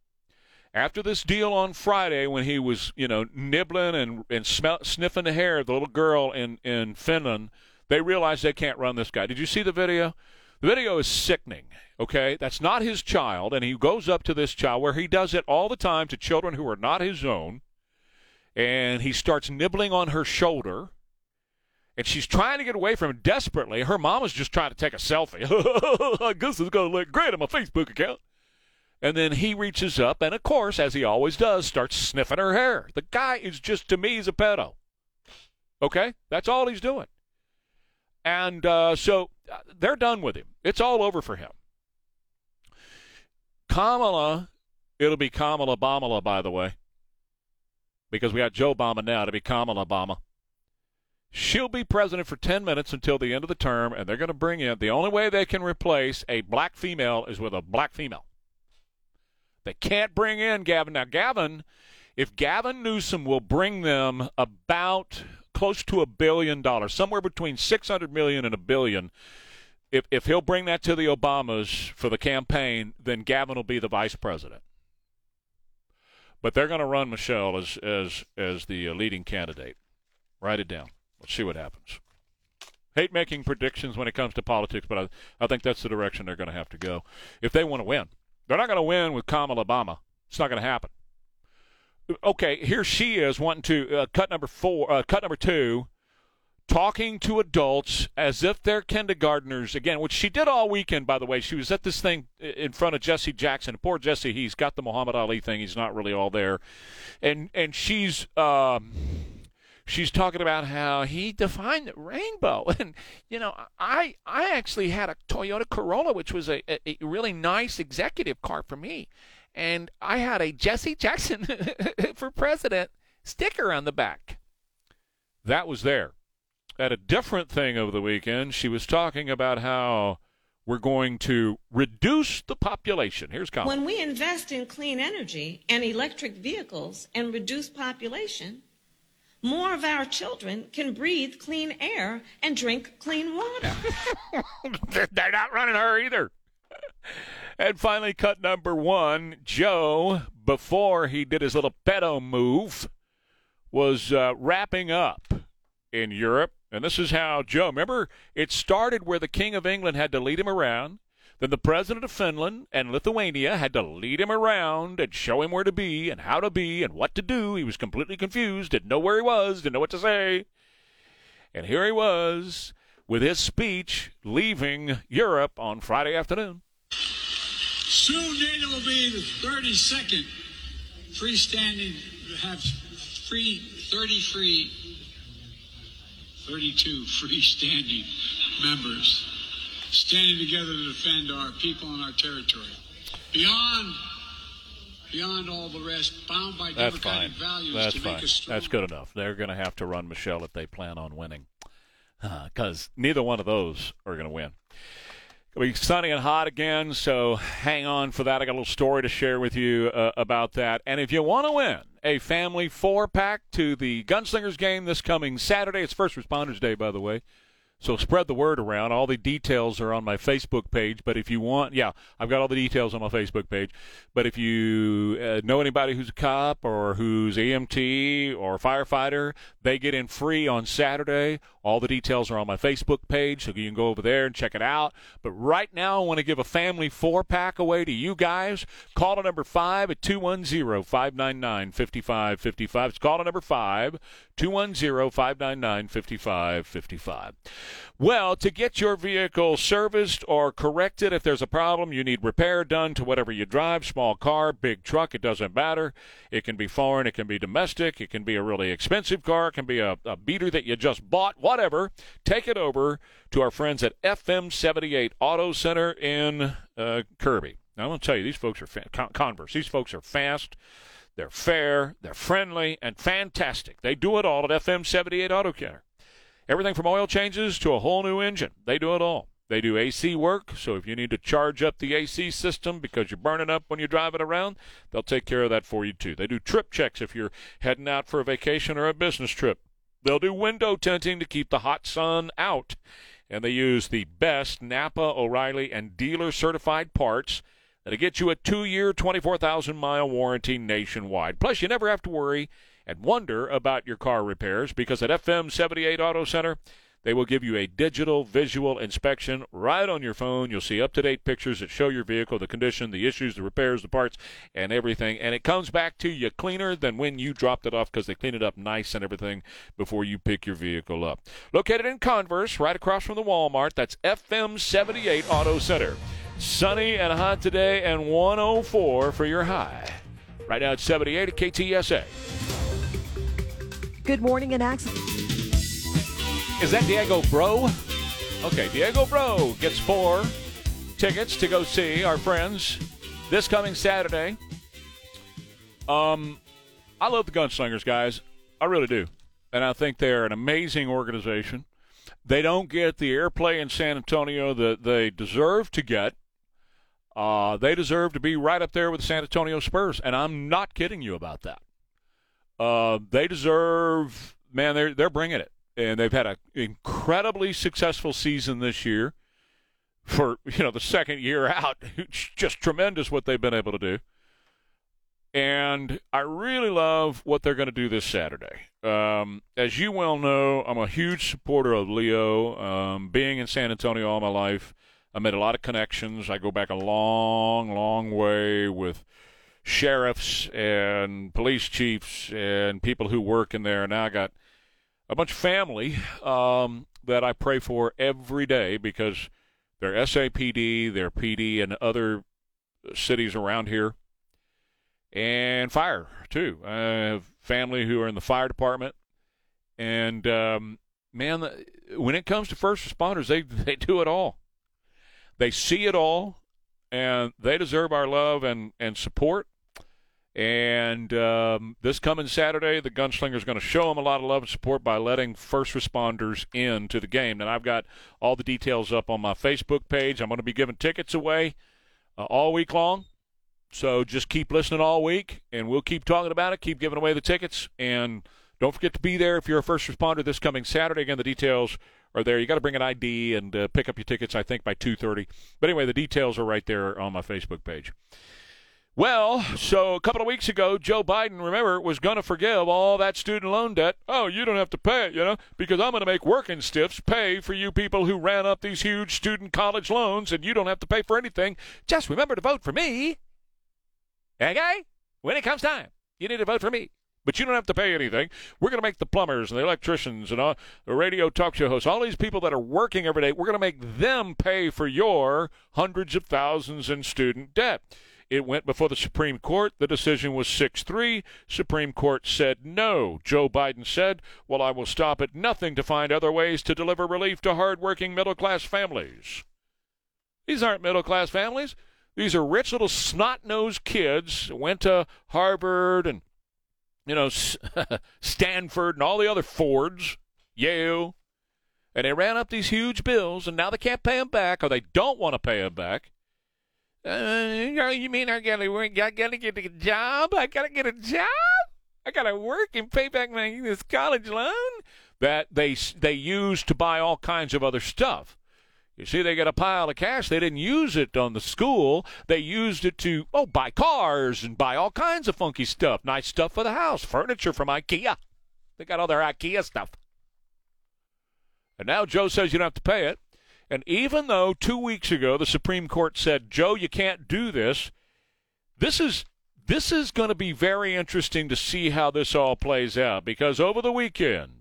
After this deal on Friday, when he was, you know, nibbling and, and smell, sniffing the hair of the little girl in, in Finland, they realized they can't run this guy. Did you see the video? The video is sickening. Okay, that's not his child, and he goes up to this child where he does it all the time to children who are not his own, and he starts nibbling on her shoulder, and she's trying to get away from him desperately. Her mom is just trying to take a selfie. I guess it's going to look great on my Facebook account. And then he reaches up, and of course, as he always does, starts sniffing her hair. The guy is just, to me, he's a pedo. Okay? That's all he's doing. And uh, so uh, they're done with him. It's all over for him. Kamala, it'll be Kamala Bamala, by the way, because we got Joe Obama now to be Kamala Obama. She'll be president for 10 minutes until the end of the term, and they're going to bring in the only way they can replace a black female is with a black female. They can't bring in Gavin. Now, Gavin, if Gavin Newsom will bring them about close to a billion dollars, somewhere between 600 million and a billion, if, if he'll bring that to the Obamas for the campaign, then Gavin will be the vice president. But they're going to run Michelle as, as, as the uh, leading candidate. Write it down. Let's see what happens. Hate making predictions when it comes to politics, but I, I think that's the direction they're going to have to go if they want to win. They're not going to win with Kamala Obama. It's not going to happen. Okay, here she is wanting to uh, cut number four, uh, cut number two, talking to adults as if they're kindergartners again, which she did all weekend. By the way, she was at this thing in front of Jesse Jackson. Poor Jesse, he's got the Muhammad Ali thing. He's not really all there, and and she's. Um, she's talking about how he defined the rainbow and you know i i actually had a toyota corolla which was a, a really nice executive car for me and i had a jesse jackson for president sticker on the back that was there at a different thing over the weekend she was talking about how we're going to reduce the population. Here's Colin. When we invest in clean energy and electric vehicles and reduce population, more of our children can breathe clean air and drink clean water. They're not running her either. And finally, cut number one Joe, before he did his little pedo move, was uh, wrapping up in Europe. And this is how Joe, remember, it started where the King of England had to lead him around. Then the president of Finland and Lithuania had to lead him around and show him where to be and how to be and what to do. He was completely confused, didn't know where he was, didn't know what to say. And here he was with his speech leaving Europe on Friday afternoon. Soon NATO will be the 32nd freestanding, have free, 30 free, 32 freestanding members standing together to defend our people and our territory. Beyond beyond all the rest, bound by That's democratic fine. values That's to fine. make us strong. That's good enough. They're going to have to run Michelle if they plan on winning, because neither one of those are going to win. It'll be sunny and hot again, so hang on for that. I got a little story to share with you uh, about that. And if you want to win a family four pack to the Gunslingers game this coming Saturday, it's First Responders Day, by the way. So spread the word around. All the details are on my Facebook page. But if you want, yeah, I've got all the details on my Facebook page. But if you uh, know anybody who's a cop or who's EMT or firefighter, they get in free on Saturday. All the details are on my Facebook page, so you can go over there and check it out. But right now, I want to give a family four pack away to you guys. Call to number five at 210 599 5555. It's call to number five, 210 599 5555. Well, to get your vehicle serviced or corrected if there's a problem, you need repair done to whatever you drive small car, big truck, it doesn't matter. It can be foreign, it can be domestic, it can be a really expensive car, it can be a, a beater that you just bought, whatever. Take it over to our friends at FM78 Auto Center in uh, Kirby. Now, I'm going to tell you, these folks are fa- Converse. These folks are fast. They're fair, they're friendly, and fantastic. They do it all at FM78 Auto Center. Everything from oil changes to a whole new engine. They do it all. They do AC work, so if you need to charge up the AC system because you're burning up when you drive it around, they'll take care of that for you too. They do trip checks if you're heading out for a vacation or a business trip. They'll do window tinting to keep the hot sun out. And they use the best Napa, O'Reilly, and dealer certified parts that'll get you a two year, 24,000 mile warranty nationwide. Plus, you never have to worry and wonder about your car repairs because at FM 78 Auto Center, they will give you a digital visual inspection right on your phone. You'll see up to date pictures that show your vehicle, the condition, the issues, the repairs, the parts, and everything. And it comes back to you cleaner than when you dropped it off because they clean it up nice and everything before you pick your vehicle up. Located in Converse, right across from the Walmart. That's FM 78 Auto Center. Sunny and hot today, and 104 for your high. Right now it's 78 at KTSA. Good morning and access. Is that Diego Bro? Okay, Diego Bro gets four tickets to go see our friends this coming Saturday. Um, I love the Gunslingers, guys. I really do. And I think they're an amazing organization. They don't get the airplay in San Antonio that they deserve to get. Uh, they deserve to be right up there with the San Antonio Spurs, and I'm not kidding you about that. Uh, they deserve, man, they're they're bringing it, and they've had an incredibly successful season this year. For you know the second year out, it's just tremendous what they've been able to do. And I really love what they're going to do this Saturday. Um, as you well know, I'm a huge supporter of Leo. Um, being in San Antonio all my life, I made a lot of connections. I go back a long, long way with sheriffs and police chiefs and people who work in there. Now I got a bunch of family um, that I pray for every day because they're SAPD, they're PD, and other cities around here and fire too. I have family who are in the fire department, and um, man, when it comes to first responders, they they do it all. They see it all, and they deserve our love and and support. And um, this coming Saturday, the Gunslinger is going to show them a lot of love and support by letting first responders in to the game. And I've got all the details up on my Facebook page. I'm going to be giving tickets away uh, all week long. So just keep listening all week, and we'll keep talking about it, keep giving away the tickets, and don't forget to be there if you're a first responder this coming Saturday. Again, the details are there. You got to bring an ID and uh, pick up your tickets, I think, by 2.30. But anyway, the details are right there on my Facebook page. Well, so a couple of weeks ago, Joe Biden, remember, was going to forgive all that student loan debt. Oh, you don't have to pay it, you know, because I'm going to make working stiffs pay for you people who ran up these huge student college loans, and you don't have to pay for anything. Just remember to vote for me. Okay? When it comes time, you need to vote for me. But you don't have to pay anything. We're going to make the plumbers and the electricians and all, the radio talk show hosts, all these people that are working every day, we're going to make them pay for your hundreds of thousands in student debt. It went before the Supreme Court. The decision was 6 3. Supreme Court said no. Joe Biden said, Well, I will stop at nothing to find other ways to deliver relief to hardworking middle class families. These aren't middle class families. These are rich little snot nosed kids went to Harvard and, you know, Stanford and all the other Fords, Yale, and they ran up these huge bills, and now they can't pay them back, or they don't want to pay them back. Uh, you mean I gotta work? I gotta get a job? I gotta get a job? I gotta work and pay back my this college loan that they they use to buy all kinds of other stuff. You see, they got a pile of cash. They didn't use it on the school. They used it to, oh, buy cars and buy all kinds of funky stuff. Nice stuff for the house. Furniture from IKEA. They got all their IKEA stuff. And now Joe says you don't have to pay it. And even though two weeks ago the Supreme Court said, Joe, you can't do this, this is this is going to be very interesting to see how this all plays out because over the weekend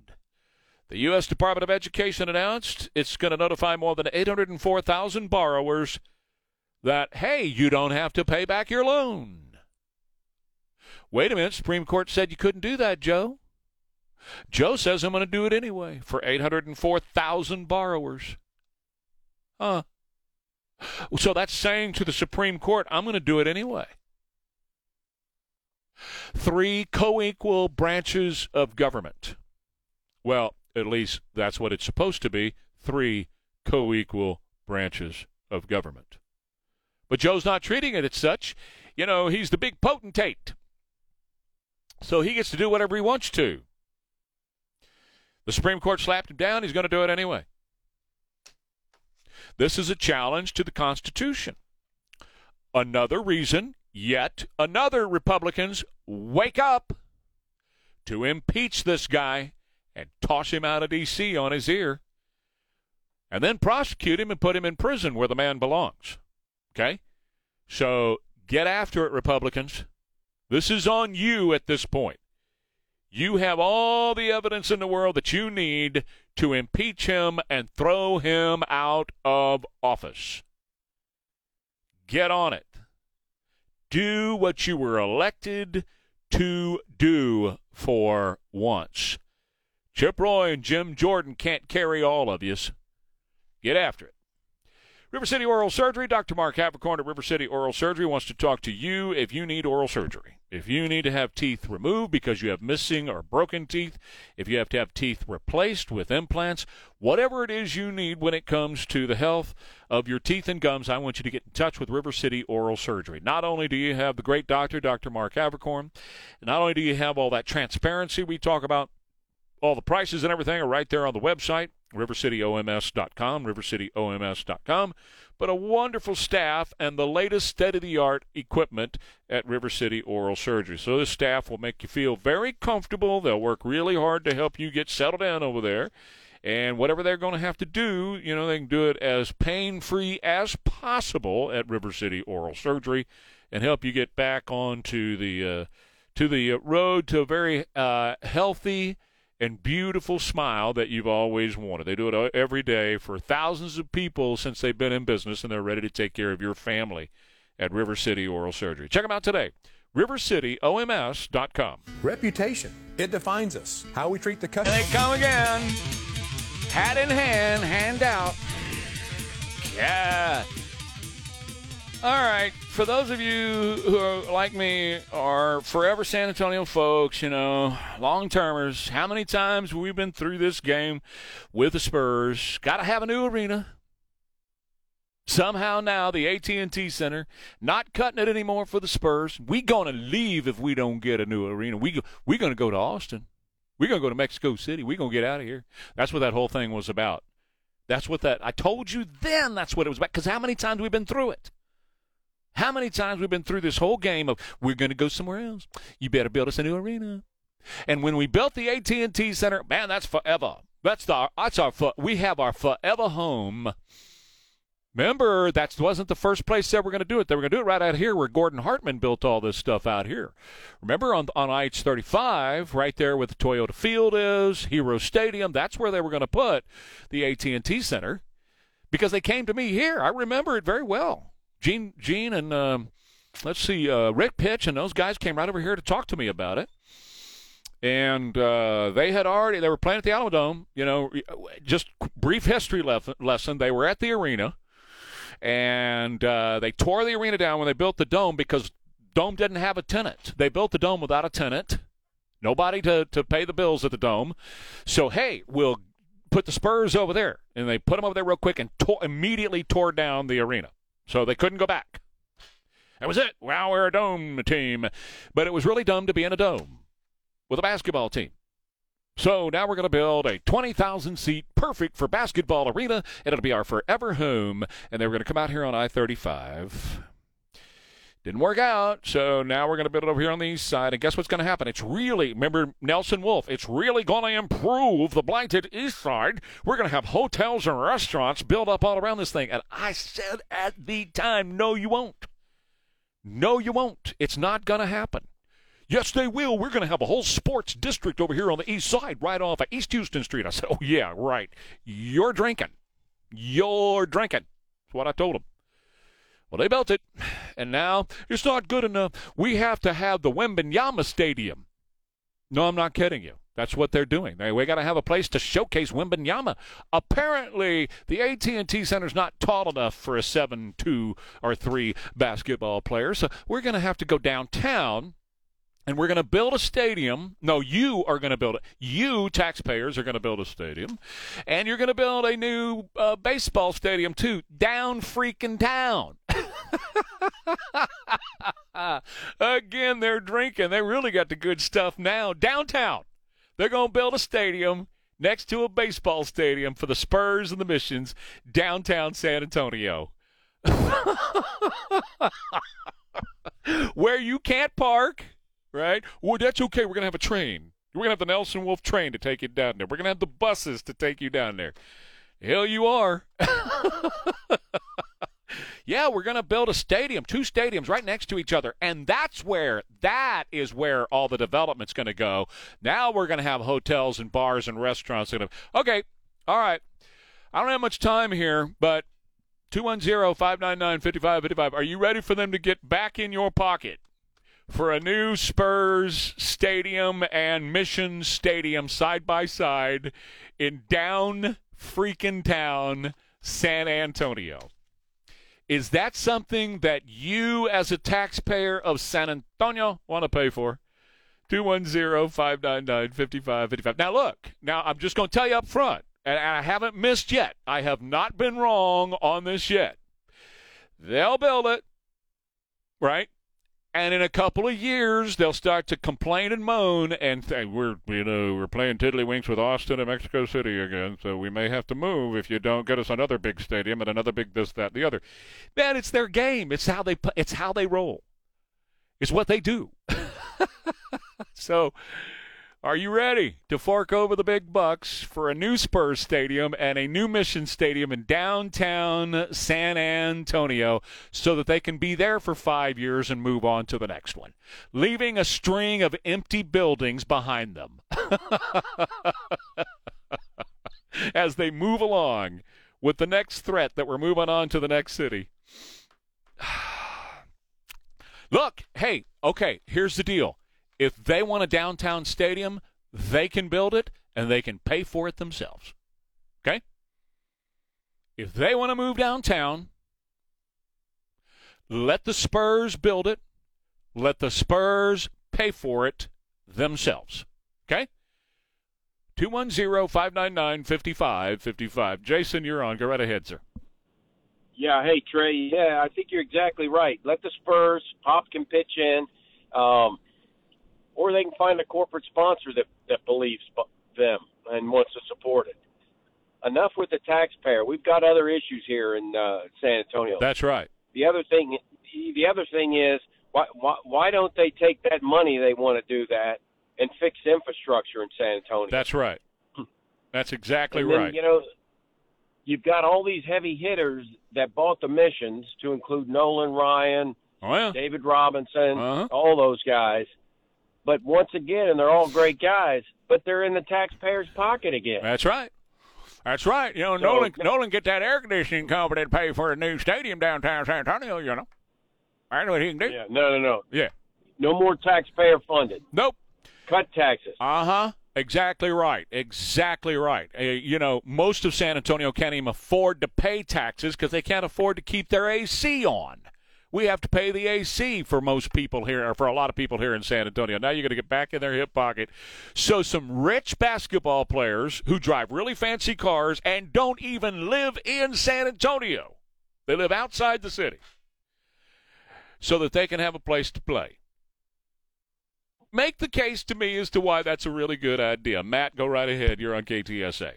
the U.S. Department of Education announced it's going to notify more than 804,000 borrowers that, hey, you don't have to pay back your loan. Wait a minute, Supreme Court said you couldn't do that, Joe. Joe says I'm going to do it anyway for 804,000 borrowers. Huh. So that's saying to the Supreme Court, I'm going to do it anyway. Three co equal branches of government. Well, at least that's what it's supposed to be, three co equal branches of government. But Joe's not treating it as such. You know, he's the big potentate. So he gets to do whatever he wants to. The Supreme Court slapped him down. He's going to do it anyway. This is a challenge to the Constitution. Another reason, yet another Republicans wake up to impeach this guy and toss him out of D.C. on his ear, and then prosecute him and put him in prison where the man belongs. Okay? So get after it, Republicans. This is on you at this point. You have all the evidence in the world that you need to impeach him and throw him out of office. Get on it. Do what you were elected to do for once Chip Roy and Jim Jordan can't carry all of yous. Get after it. River City Oral Surgery. Dr. Mark Havercorn at River City Oral Surgery wants to talk to you if you need oral surgery. If you need to have teeth removed because you have missing or broken teeth, if you have to have teeth replaced with implants, whatever it is you need when it comes to the health of your teeth and gums, I want you to get in touch with River City Oral Surgery. Not only do you have the great doctor, Dr. Mark Havercorn, not only do you have all that transparency we talk about, all the prices and everything are right there on the website rivercityoms.com, rivercityoms.com, but a wonderful staff and the latest state-of-the-art equipment at River City Oral Surgery. So this staff will make you feel very comfortable. They'll work really hard to help you get settled in over there. And whatever they're going to have to do, you know, they can do it as pain-free as possible at River City Oral Surgery and help you get back onto the uh, to the road to a very uh, healthy and beautiful smile that you've always wanted. They do it every day for thousands of people since they've been in business, and they're ready to take care of your family at River City Oral Surgery. Check them out today. RiverCityOMS.com. Reputation. It defines us. How we treat the customer. And they come again. Hat in hand, hand out. Yeah. All right. For those of you who are like me are forever San Antonio folks, you know, long termers, how many times we've been through this game with the Spurs? Got to have a new arena. Somehow now the AT&T Center not cutting it anymore for the Spurs. We to leave if we don't get a new arena. We we to go to Austin. Going to go to Mexico City. Going to get out of here. That's what that whole thing was about. That's what that I told you then that's what it was about cuz how many times we've been through it? How many times we've been through this whole game of we're going to go somewhere else. You better build us a new arena. And when we built the AT&T Center, man, that's forever. That's the that's our we have our forever home. Remember, that wasn't the first place they were going to do it. They were going to do it right out here where Gordon Hartman built all this stuff out here. Remember on on IH35, right there where the Toyota Field is, Hero Stadium. That's where they were going to put the AT&T Center because they came to me here. I remember it very well. Gene, Gene, and um, let's see, uh, Rick Pych and those guys came right over here to talk to me about it. And uh, they had already they were playing at the Alamodome. You know, just brief history lesson. They were at the arena, and uh, they tore the arena down when they built the dome because dome didn't have a tenant. They built the dome without a tenant. Nobody to, to pay the bills at the dome. So hey, we'll put the Spurs over there, and they put them over there real quick and tore, immediately tore down the arena. So they couldn't go back. That was it. Wow, we're a dome team. But it was really dumb to be in a dome with a basketball team. So now we're going to build a 20,000 seat, perfect for basketball arena, and it'll be our forever home. And then we're going to come out here on I 35 didn't work out, so now we're going to build it over here on the east side. And guess what's going to happen? It's really, remember Nelson Wolff, it's really going to improve the blighted east side. We're going to have hotels and restaurants built up all around this thing. And I said at the time, no, you won't. No, you won't. It's not going to happen. Yes, they will. We're going to have a whole sports district over here on the east side, right off of East Houston Street. I said, oh, yeah, right. You're drinking. You're drinking. That's what I told them. Well, they built it, and now it's not good enough. We have to have the Wembanyama Stadium. No, I'm not kidding you. That's what they're doing. They, we got to have a place to showcase Wembanyama. Apparently, the AT&T Center's not tall enough for a 7-2 or 3 basketball player, so we're going to have to go downtown and we're going to build a stadium. No, you are going to build it. You, taxpayers, are going to build a stadium. And you're going to build a new uh, baseball stadium, too, down freaking town. Again, they're drinking. They really got the good stuff now. Downtown. They're going to build a stadium next to a baseball stadium for the Spurs and the Missions downtown San Antonio. Where you can't park right? Well, that's okay. We're going to have a train. We're going to have the Nelson Wolff train to take you down there. We're going to have the buses to take you down there. Hell, you are. yeah, we're going to build a stadium, two stadiums right next to each other. And that's where, that is where all the development's going to go. Now we're going to have hotels and bars and restaurants. Okay, all right. I don't have much time here, but 210 599 5555. Are you ready for them to get back in your pocket? For a new Spurs stadium and Mission Stadium side by side in down freaking town San Antonio. Is that something that you, as a taxpayer of San Antonio, want to pay for? 210-599-5555. Now look, now I'm just going to tell you up front, and I haven't missed yet. I have not been wrong on this yet. They'll build it, right? And in a couple of years, they'll start to complain and moan, and say, we're you know we're playing tiddlywinks with Austin and Mexico City again, so we may have to move if you don't get us another big stadium and another big this that the other. Man, it's their game. It's how they it's how they roll. It's what they do. so, are you ready to fork over the big bucks for a new Spurs stadium and a new Mission stadium in downtown San Antonio so that they can be there for five years and move on to the next one, leaving a string of empty buildings behind them. As they move along with the next threat that we're moving on to the next city? Look, hey, okay, here's the deal if they want a downtown stadium, they can build it and they can pay for it themselves. Okay? If they want to move downtown, let the Spurs build it. Let the Spurs pay for it themselves. Okay? 210 599 5555. Jason, you're on. Go right ahead, sir. Yeah, hey, Trey. Yeah, I think you're exactly right. Let the Spurs, Pop can pitch in. Um, or they can find a corporate sponsor that that believes them and wants to support it. Enough with the taxpayer. We've got other issues here in uh, San Antonio. That's right. The other thing, the other thing is why why, why don't they take that money they want to do that and fix infrastructure in San Antonio? That's right. That's exactly then, right. You know, you've got all these heavy hitters that bought the missions, to include Nolan Ryan, oh, yeah. David Robinson, uh-huh. all those guys. But once again, and they're all great guys, but they're in the taxpayer's pocket again. That's right. That's right. You know, So- Nolan Nolan get that air conditioning company to pay for a new stadium downtown San Antonio. You know, I know what he can do. Yeah, no, no, no. Yeah. No more taxpayer funded. Nope. Cut taxes. Uh huh. Exactly right. Exactly right. Uh, you know, most of San Antonio can't even afford to pay taxes because they can't afford to keep their AC on. We have to pay the AC for most people here, or for a lot of people here in San Antonio. Now you're going to get back in their hip pocket. So some rich basketball players who drive really fancy cars and don't even live in San Antonio. They live outside the city so that they can have a place to play. Make the case to me as to why that's a really good idea. Matt, go right ahead. You're on KTSA.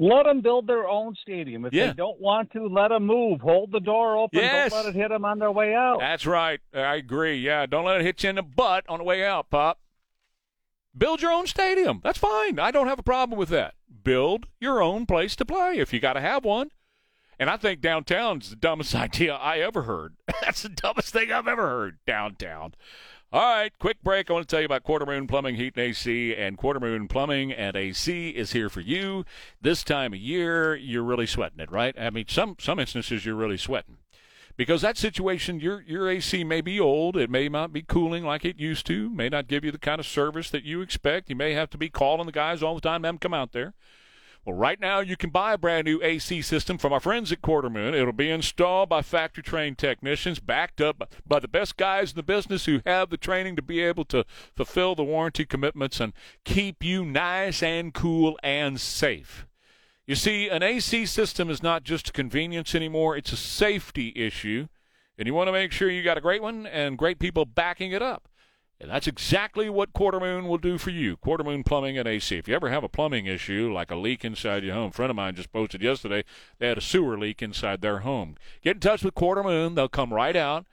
Let them build their own stadium. If Yeah. they don't want to, let them move. Hold the door open. Yes. Don't let it hit them on their way out. That's right. I agree. Yeah, don't let it hit you in the butt on the way out, Pop. Build your own stadium. That's fine. I don't have a problem with that. Build your own place to play if you got to have one. And I think downtown's the dumbest idea I ever heard. That's the dumbest thing I've ever heard. Downtown. All right, quick break. I want to tell you about Quarter Moon Plumbing, Heat, and AC. And Quarter Moon Plumbing and AC is here for you. This time of year, you're really sweating it, right? I mean, some some instances you're really sweating because that situation, your your AC may be old. It may not be cooling like it used to. May not give you the kind of service that you expect. You may have to be calling the guys all the time have them come out there. Well, right now you can buy a brand new AC system from our friends at Quarter Moon. It'll be installed by factory trained technicians, backed up by the best guys in the business who have the training to be able to fulfill the warranty commitments and keep you nice and cool and safe. You see, an AC system is not just a convenience anymore, it's a safety issue. And you want to make sure you got a great one and great people backing it up. And that's exactly what Quarter Moon will do for you. Quarter Moon Plumbing and AC. If you ever have a plumbing issue, like a leak inside your home, a friend of mine just posted yesterday they had a sewer leak inside their home. Get in touch with Quarter Moon. They'll come right out,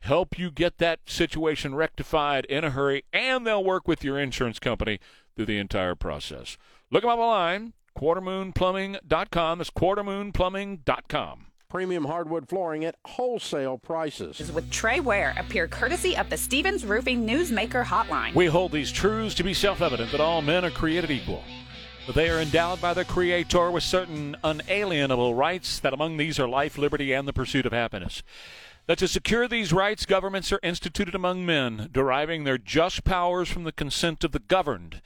help you get that situation rectified in a hurry, and they'll work with your insurance company through the entire process. Look them up online, quartermoonplumbing.com. That's quartermoonplumbing.com. Premium hardwood flooring at wholesale prices. With Trey Ware, appear courtesy of the Stevens Roofing Newsmaker Hotline. We hold these truths to be self evident that all men are created equal. That they are endowed by their Creator with certain unalienable rights, that among these are life, liberty, and the pursuit of happiness. that to secure these rights, governments are instituted among men, deriving their just powers from the consent of the governed.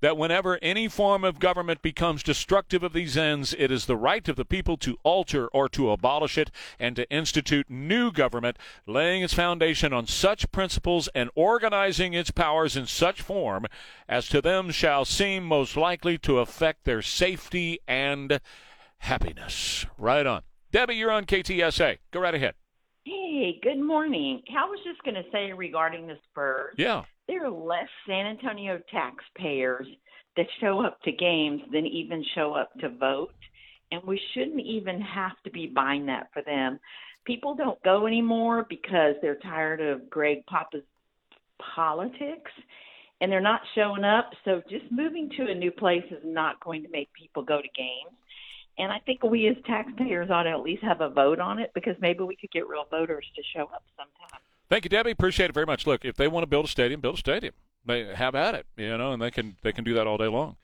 That whenever any form of government becomes destructive of these ends, it is the right of the people to alter or to abolish it and to institute new government, laying its foundation on such principles and organizing its powers in such form as to them shall seem most likely to affect their safety and happiness. Right on. Debbie, you're on KTSA. Go right ahead. Hey, good morning. I was just going to say regarding the Spurs. Yeah. There are less San Antonio taxpayers that show up to games than even show up to vote. And we shouldn't even have to be buying that for them. People don't go anymore because they're tired of Greg Papa's politics and they're not showing up. So just moving to a new place is not going to make people go to games. And I think we as taxpayers ought to at least have a vote on it because maybe we could get real voters to show up sometime. Thank you, Debbie. Appreciate it very much. Look, if they want to build a stadium, build a stadium. They have at it, you know, and they can they can do that all day long.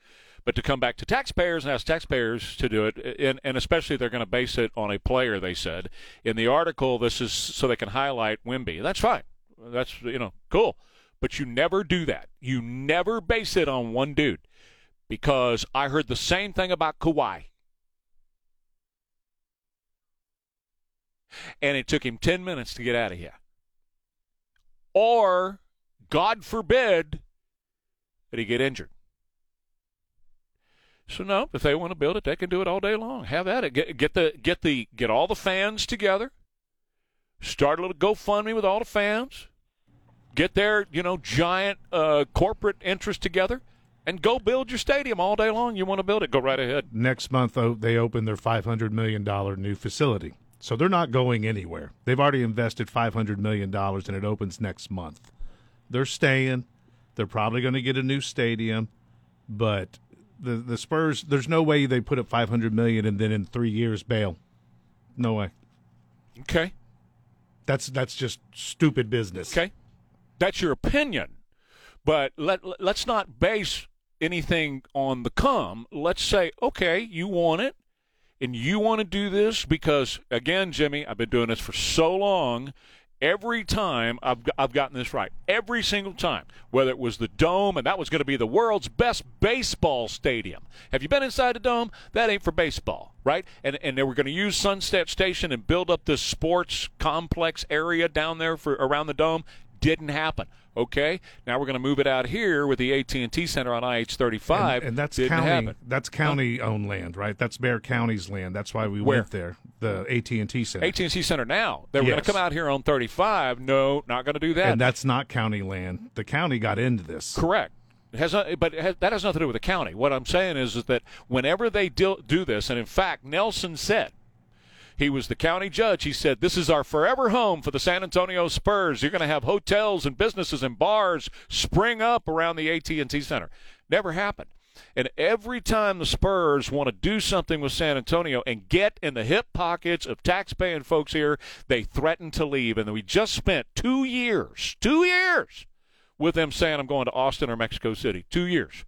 But to come back to taxpayers and ask taxpayers to do it, and, and especially they're going to base it on a player, they said in the article. This is so they can highlight Wemby. That's fine. That's you know cool. But you never do that. You never base it on one dude, because I heard the same thing about Kawhi. and it took him 10 minutes to get out of here. Or, God forbid, that he get injured. So no, if they want to build it, they can do it all day long. Have at it. Get, get the get the get all the fans together. Start a little GoFundMe with all the fans. Get their you know giant uh, corporate interest together, and go build your stadium all day long. You want to build it? Go right ahead. Next month, oh, they open their five hundred million dollar new facility. So they're not going anywhere. They've already invested $500 million and it opens next month. They're staying. They're probably going to get a new stadium, but the the Spurs there's no way they put up 500 million and then in 3 years bail. No way. Okay. That's that's just stupid business. Okay. That's your opinion. But let let's not base anything on the come. Let's say, okay, you want it and you want to do this because again jimmy i've been doing this for so long every time I've, I've gotten this right every single time whether it was the dome and that was going to be the world's best baseball stadium. Have you been inside the dome? That ain't for baseball right? And, and they were going to use sunset station and build up this sports complex area down there for around the dome didn't happen Okay, now we're going to move it out here with the AT and T Center on IH thirty five, and that's county. That's county owned land, right? That's Bexar County's land. That's why we Where? went there. The AT and T Center. AT and T Center. Now they were Yes. going to come out here on thirty five. No, not going to do that. and that's not county land. The county got into this. Correct. It has, not- but has, that has nothing to do with the county. What I'm saying is, is that whenever they do, do this, and in fact, Nelson said he was the county judge. He said, "This is our forever home for the San Antonio Spurs. You're going to have hotels and businesses and bars spring up around the AT&T Center." Never happened. And every time the Spurs want to do something with San Antonio and get in the hip pockets of taxpaying folks here, they threaten to leave. And we just spent two years, two years, with them saying, "I'm going to Austin or Mexico City." Two years.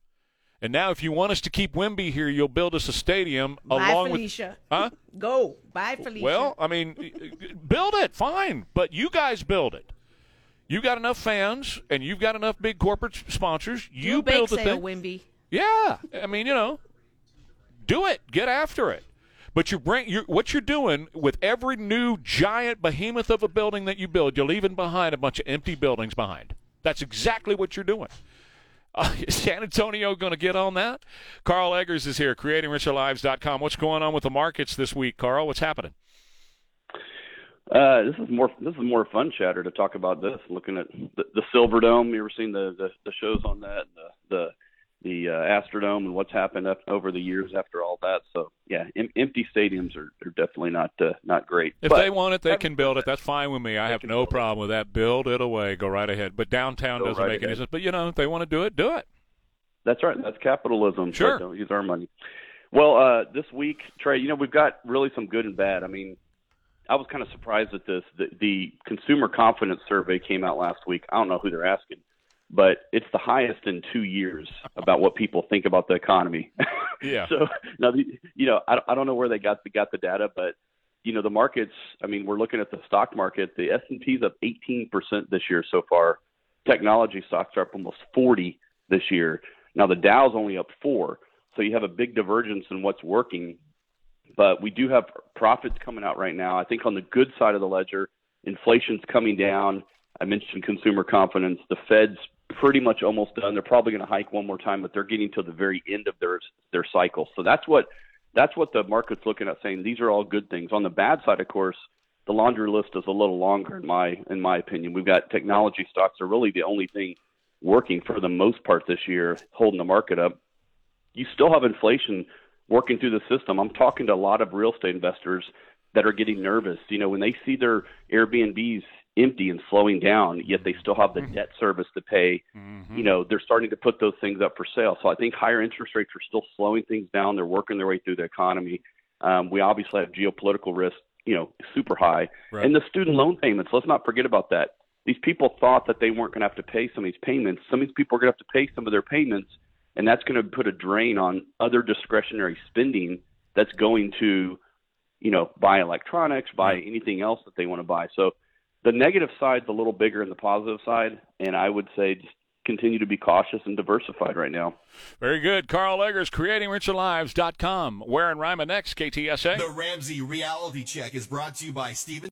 And now, if you want us to keep Wemby here, you'll build us a stadium Bye, along Felicia. with. Huh? Go. Bye, Felicia. Well, I mean, build it, fine, but you guys build it. You got enough fans, and you've got enough big corporate sponsors. You You build the thing. Wemby. Yeah, I mean, you know, do it. Get after it. But you bring you what you're doing with every new giant behemoth of a building that you build. You're leaving behind a bunch of empty buildings behind. That's exactly what you're doing. Uh, is San Antonio going to get on that? Carl Eggers is here, creatingricherlives.com. What's going on with the markets this week, Carl? What's happening? Uh, this is more this is more fun chatter to talk about this. Looking at the, the Silverdome, you ever seen the, the the shows on that? The the the uh, Astrodome and what's happened up, over the years after all that. So yeah, em- empty stadiums are, are definitely not uh, not great. If But they want it, they can build it. That's fine with me. I have no problem with that. Build it away. Go right ahead. But downtown doesn't right make any sense. But you know, if they want to do it, do it. That's right. That's capitalism. Sure. Don't use our money. Well, uh, this week, Trey, you know, we've got really some good and bad. I mean, I was kind of surprised at this. The, the consumer confidence survey came out last week. I don't know who they're asking, but it's the highest in two years about what people think about the economy. Yeah. so now, the, you know, I, I don't know where they got the, got the data, but you know the markets. I mean, we're looking at the stock market. The S and P's up 18 percent this year so far. Technology stocks are up almost 40 this year. Now the Dow's only up four, so you have a big divergence in what's working. But we do have profits coming out right now. I think on the good side of the ledger, inflation's coming down. I mentioned consumer confidence. The Fed's pretty much almost done. They're probably going to hike one more time, but they're getting to the very end of their their cycle. So that's what that's what the market's looking at, saying these are all good things. On the bad side, of course, the laundry list is a little longer in my in my opinion. We've got technology stocks are really the only thing working for the most part this year, holding the market up. You still have inflation working through the system. I'm talking to a lot of real estate investors that are getting nervous. You know, when they see their Airbnbs empty and slowing down, yet they still have the Mm-hmm. debt service to pay. You know, they're starting to put those things up for sale. So I think higher interest rates are still slowing things down. They're working their way through the economy. Um, we obviously have geopolitical risk, you know, super high. Right. And the student loan payments, let's not forget about that. These people thought that they weren't going to have to pay some of these payments. Some of these people are going to have to pay some of their payments, and that's going to put a drain on other discretionary spending that's going to, you know, buy electronics, buy anything else that they want to buy. So the negative side's a little bigger than the positive side, and I would say just continue to be cautious and diversified right now. Very good. Carl Eggers, creatingricherlives.com. Where in Ryman next, KTSA? The Ramsey Reality Check is brought to you by Steven.